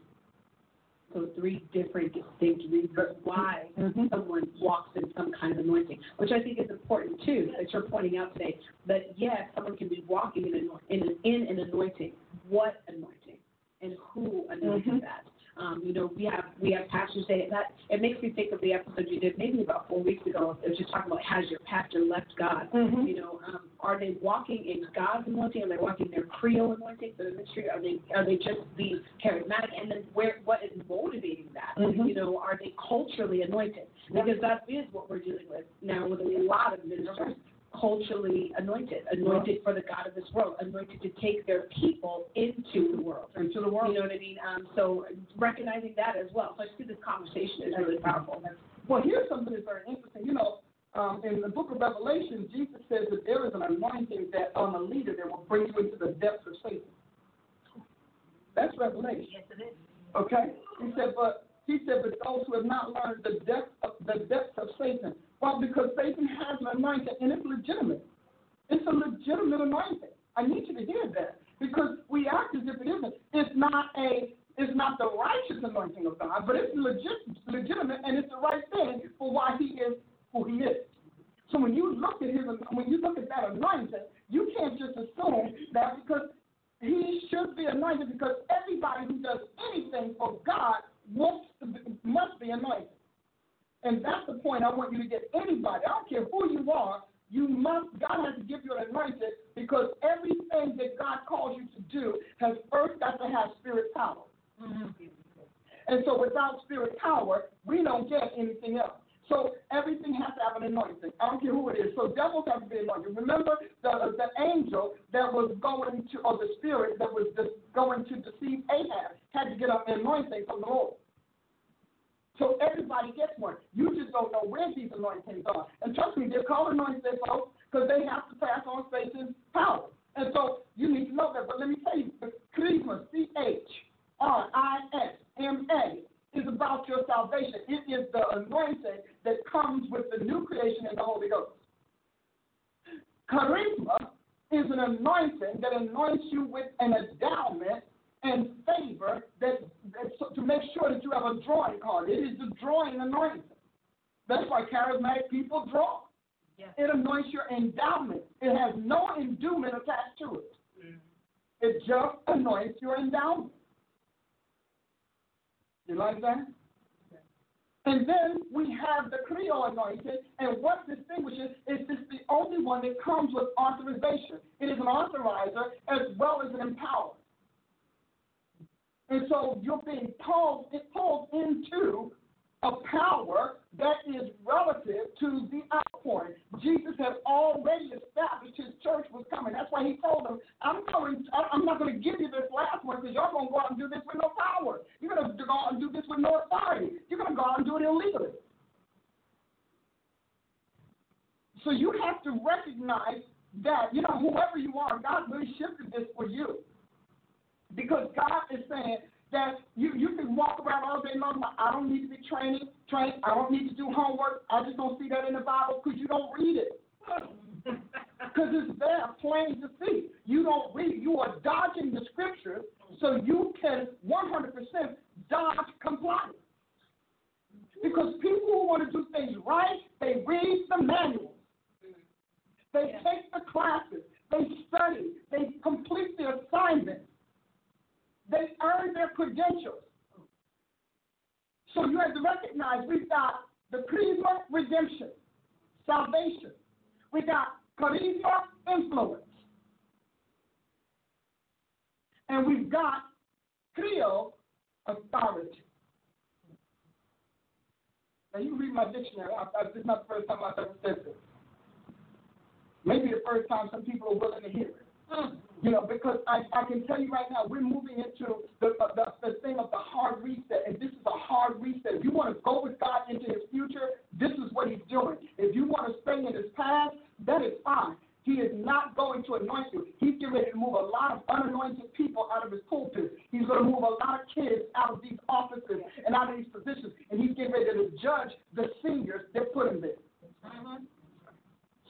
So three different distinct reasons why Mhm. someone walks in some kind of anointing, which I think is important too, that you're pointing out today. That yes, someone can be walking in an, in an, in an anointing. What anointing? And who anointed Mhm. that? Um, you know, we have we have pastors say that. It makes me think of the episode you did maybe about four weeks ago. It was just talking about has your pastor left God? Mhm. You know, um, are they walking in God's anointing? Are they walking their chrio anointing for the ministry? Are they are they just being charismatic? And then where what is motivating that? Mhm. You know, are they culturally anointed? Because that is what we're dealing with now with a lot of ministers. Culturally anointed, anointed for the God of this world, anointed to take their people into the world. Into the world. You know what I mean? Um, so recognizing that as well. So I see this conversation is really powerful. Well, here's something that's very interesting. You know, um, in the book of Revelation, Jesus says that there is an anointing that on a leader that will bring you into the depths of Satan. That's revelation. Yes, it is. Okay? He said, but he said, but those who have not learned the depth of the depths of Satan. Well, because Satan has an anointing and it's legitimate. It's a legitimate anointing. I need you to hear that. Because we act as if it isn't. It's not a it's not the righteous anointing of God, but it's legit, legitimate and it's the right thing for why he is who he is. So when you look at his when you look at that anointing, you can't just assume that because he should be anointed because everybody who does anything for God be, must be anointed. And that's the point I want you to get. Anybody, I don't care who you are, you must, God has to give you an anointing because everything that God calls you to do has first got to have spirit power. Mm-hmm. And so without spirit power, we don't get anything else. So everything has to have an anointing. I don't care who it is. So devils have to be anointed. Remember the the angel that was going to, or the spirit that was just going to deceive Ahab had to get an anointing from the Lord. So everybody gets one. You just don't know where these anointings are. And trust me, they're called anointing folks because they have to pass on Satan's power. And so you need to know that. But let me tell you, chrisma, C H R I S M A, is about your salvation. It is the anointing that comes with the new creation in the Holy Ghost. Charisma is an anointing that anoints you with an endowment and favor that, that to make sure that you have a drawing card. It is the drawing anointing. That's why charismatic people draw. It anoints your endowment. It has no endowment attached to it. Mm. It just anoints your endowment. You like that? And then we have the chrio anointing, and what distinguishes is this the only one that comes with authorization. It is an authorizer as well as an empower. And so you're being pulled, into a power that is relative to the outpouring. Jesus had already established his church was coming. That's why he told them, I'm going, I'm not going to give you this last one because y'all going to go out and do this with no power. You're going to go out and do this with no authority. You're going to go out and do it illegally. So you have to recognize that, you know, whoever you are, God really shifted this for you. Because God is saying that you, you can walk around all day long, but I don't need to be training, trained, I don't need to do homework. I just don't see that in the Bible because you don't read it. Because it's there plain to see. You don't read. You are dodging the scriptures so you can 100% dodge compliance. Because people who want to do things right, they read the manuals. They take the classes. They study. They complete the assignments. They earn their credentials. So you have to recognize we've got the chrisma redemption, salvation. We got charisma influence. And we've got chrio authority. Now you read my dictionary. I, I, this is not the first time I've ever said this. Maybe the first time some people are willing to hear it. Mm. You know, because I, I can tell you right now, we're moving into the, the, the thing of the hard reset, and this is a hard reset. If you want to go with God into his future, this is what he's doing. If you want to stay in his past, that is fine. He is not going to anoint you. He's getting ready to move a lot of unanointed people out of his pulpit. He's going to move a lot of kids out of these offices and out of these positions, and he's getting ready to judge the seniors that put him there.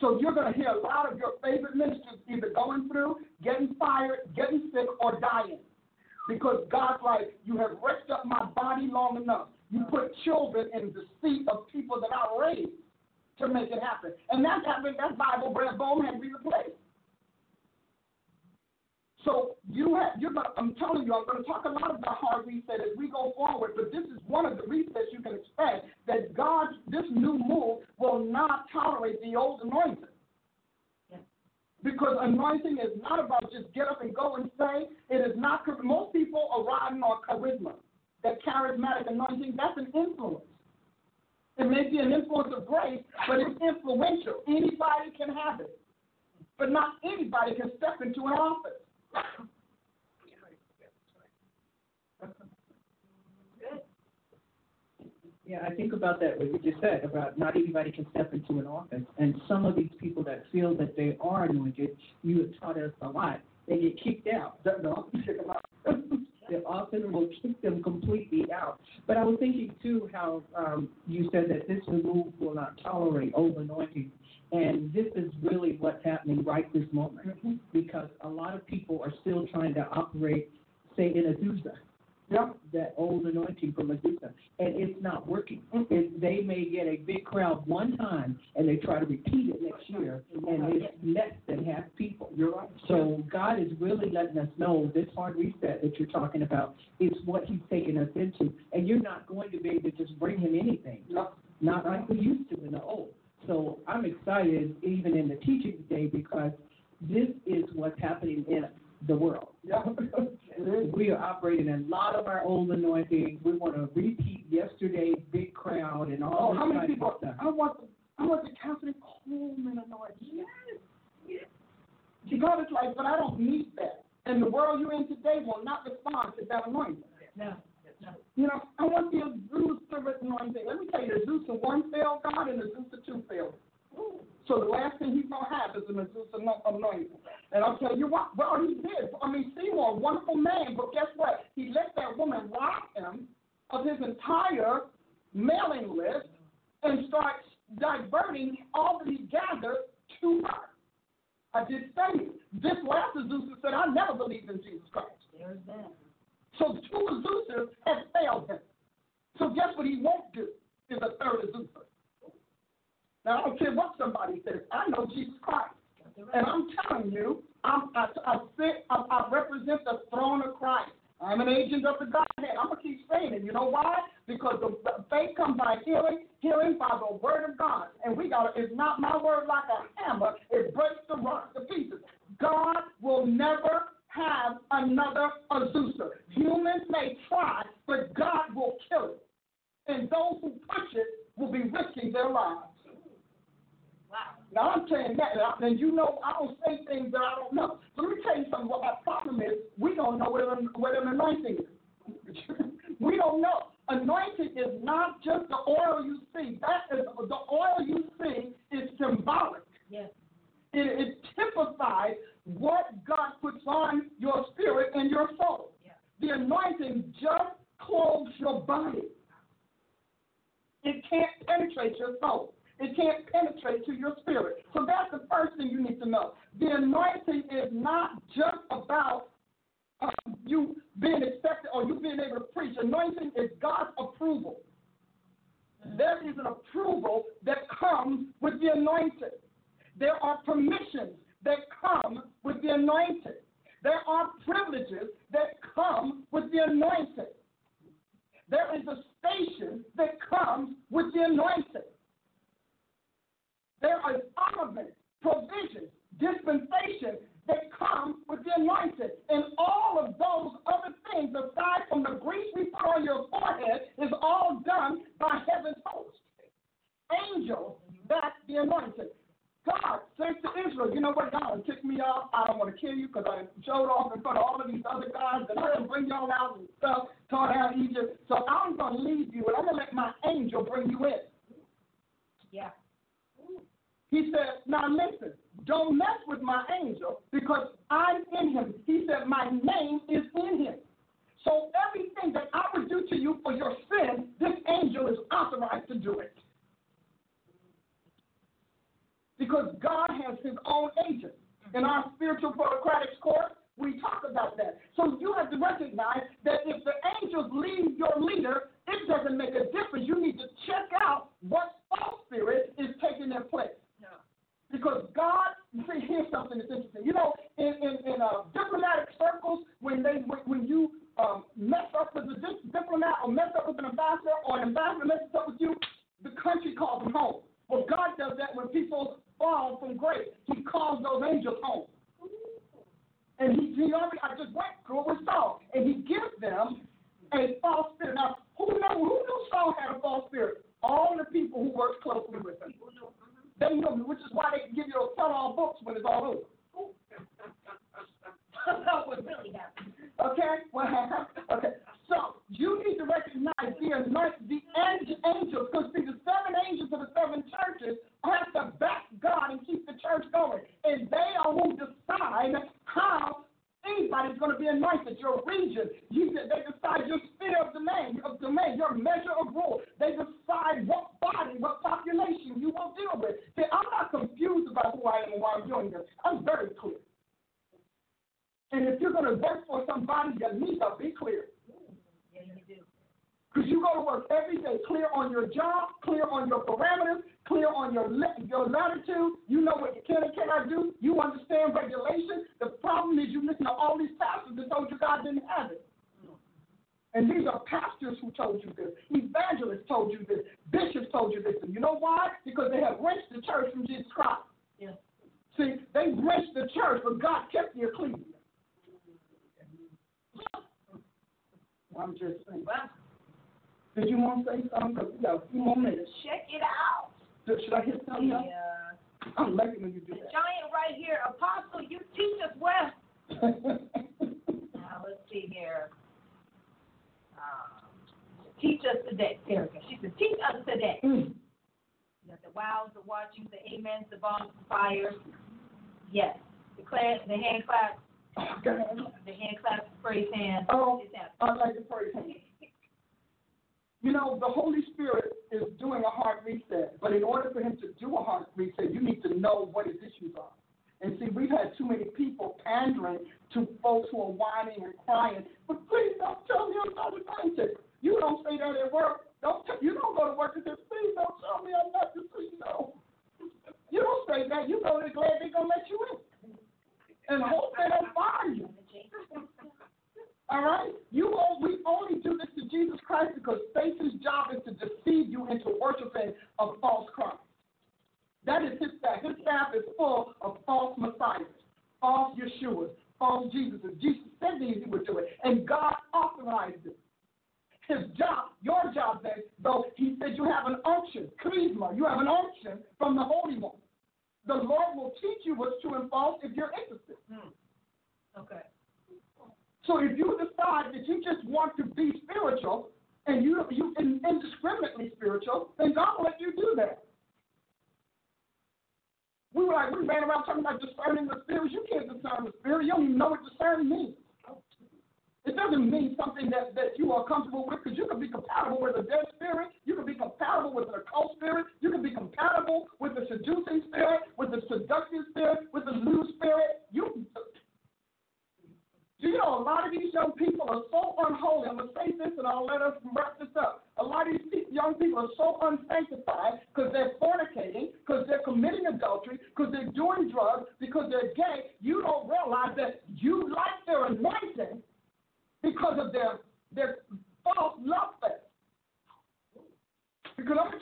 So you're going to hear a lot of your favorite ministers either going through, getting fired, getting sick, or dying. Because God's like, you have wrecked up my body long enough. You put children in the seat of people that I raised to make it happen. And that's happened, that Bible bread bone to be replaced. So you have, you're I'm telling you, I'm going to talk a lot about hard reset as we go forward, but this is one of the resets you can expect that God, this new move will not tolerate the old anointing. Because anointing is not about just get up and go and say. It is not, most people are riding on charisma. That charismatic anointing, that's an influence. It may be an influence of grace, but it's influential. Anybody can have it. But not anybody can step into an office. Yeah, I think about that, what you just said, about not everybody can step into an office. And some of these people that feel that they are anointed, you have taught us a lot, they get kicked out. Them out. They're will kick them completely out. But I was thinking too how um, you said that this remove will not tolerate over anointing. And this is really what's happening right this moment mm-hmm. because a lot of people are still trying to operate, say, in Azusa. Yep. That old anointing from Azusa. And it's not working. Mm-hmm. It, they may get a big crowd one time and they try to repeat it next year and it's less than half people. You're right. So God is really letting us know this hard reset that you're talking about is what He's taking us into, and you're not going to be able to just bring Him anything, Yep. not like we used to in the old. So I'm excited even in the teaching today because this is what's happening in the world. Yep. It is. We are operating a lot of our old anointing. We want to repeat yesterday's big crowd and all Oh, how many people? stuff. I want the I want the Kathryn Kuhlman anointing. Yes. See, God is like, but I don't need that. And the world you're in today will not respond to that anointing. No. You know, I want the Azusa anointing. Let me tell you, the Azusa one failed God and the Azusa two failed. So the last thing he's gonna have is an ano- anointing. And I'll tell you what, well he did. I mean, Seymour, a wonderful man, but guess what? He let that woman rob him of his entire mailing list and start diverting all that he gathered to her. I did say this last Azusa said, I never believed in Jesus Christ. There's that. So two Azusas have failed him. So guess what he won't do is a third Azusa. Now, I don't care what somebody says. I know Jesus Christ. And I'm telling you, I'm, I, I, sit, I, I represent the throne of Christ. I'm an agent of the Godhead. I'm going to keep saying it. You know why? Because the, the faith comes by hearing, hearing by the word of God. And we got it's not my word like a hammer. It breaks the rock to pieces. God will never have another Azusa. Humans may try, but God will kill it. And those who push it will be risking their lives. Wow. Now I'm saying that, and you know I don't say things that I don't know. So let me tell you something. What our problem is, we don't know what an, what an anointing is. we don't know. Anointing is not just the oil you see. That is the oil you see is symbolic. Yes. It, it typifies what God puts on your spirit and your soul. The anointing just clothes your body. It can't penetrate your soul. It can't penetrate to your spirit. So that's the first thing you need to know. The anointing is not just about um, you being accepted or you being able to preach. Anointing is God's approval. There is an approval that comes with the anointing. There are permissions that come with the anointing. There are privileges that come with the anointing. There is a station that comes with the anointing. There is armament, provision, dispensation that come with the anointing. And all of those other things, aside from the grease we put on your forehead, is all done by heaven's host. Angels, that's the anointing. God says to Israel, you know what, God kick me off. I don't want to kill you because I showed off in front of all of these other guys and I can bring y'all out and stuff, tore down Egypt. So I'm going to leave you and I'm going to let my angel bring you in. Yeah. He said, now listen, don't mess with my angel because I'm in him. He said, my name is in him. So everything that I would do to you for your sin, this angel is authorized to do it. Because God has his own agent. In our spiritual bureaucratic course, we talk about that. So you have to recognize that if the angels leave your leader, it doesn't make a difference. You need to check out what false spirit is taking their place. Because God, you see, here's something that's interesting. You know, in in, in uh, diplomatic circles, when they when you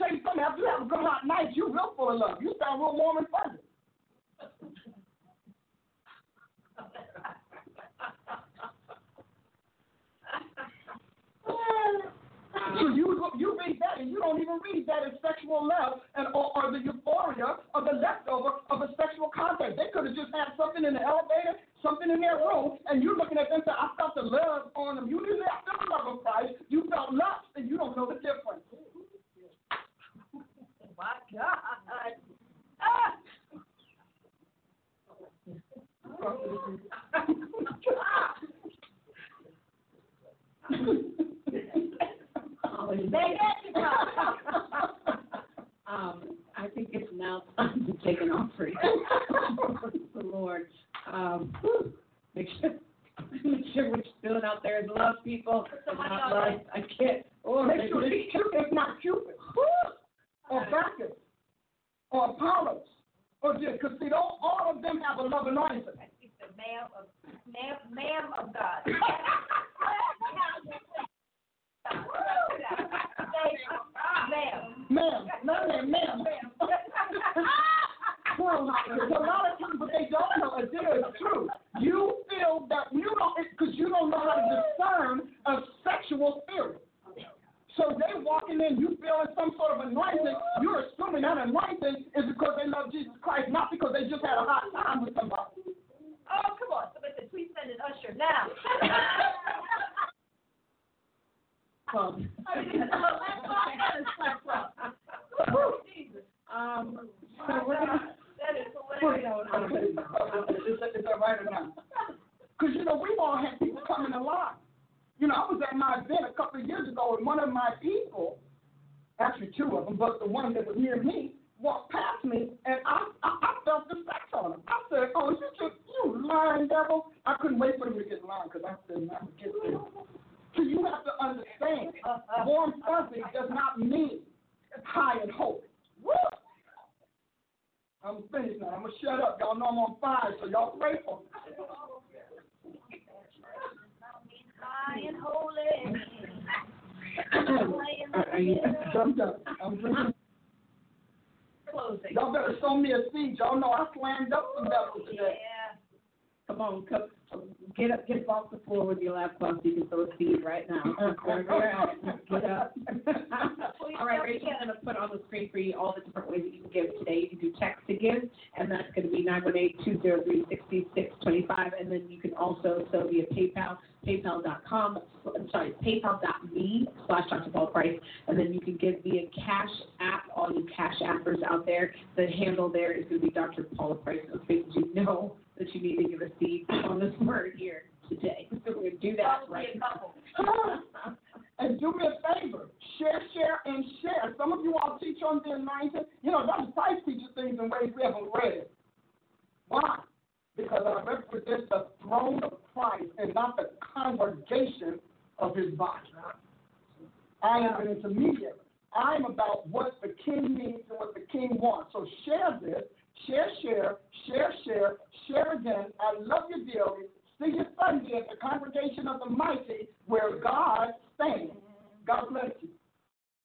tell you something. After you have a good hot night, you real full of love. You sound real warm and fuzzy.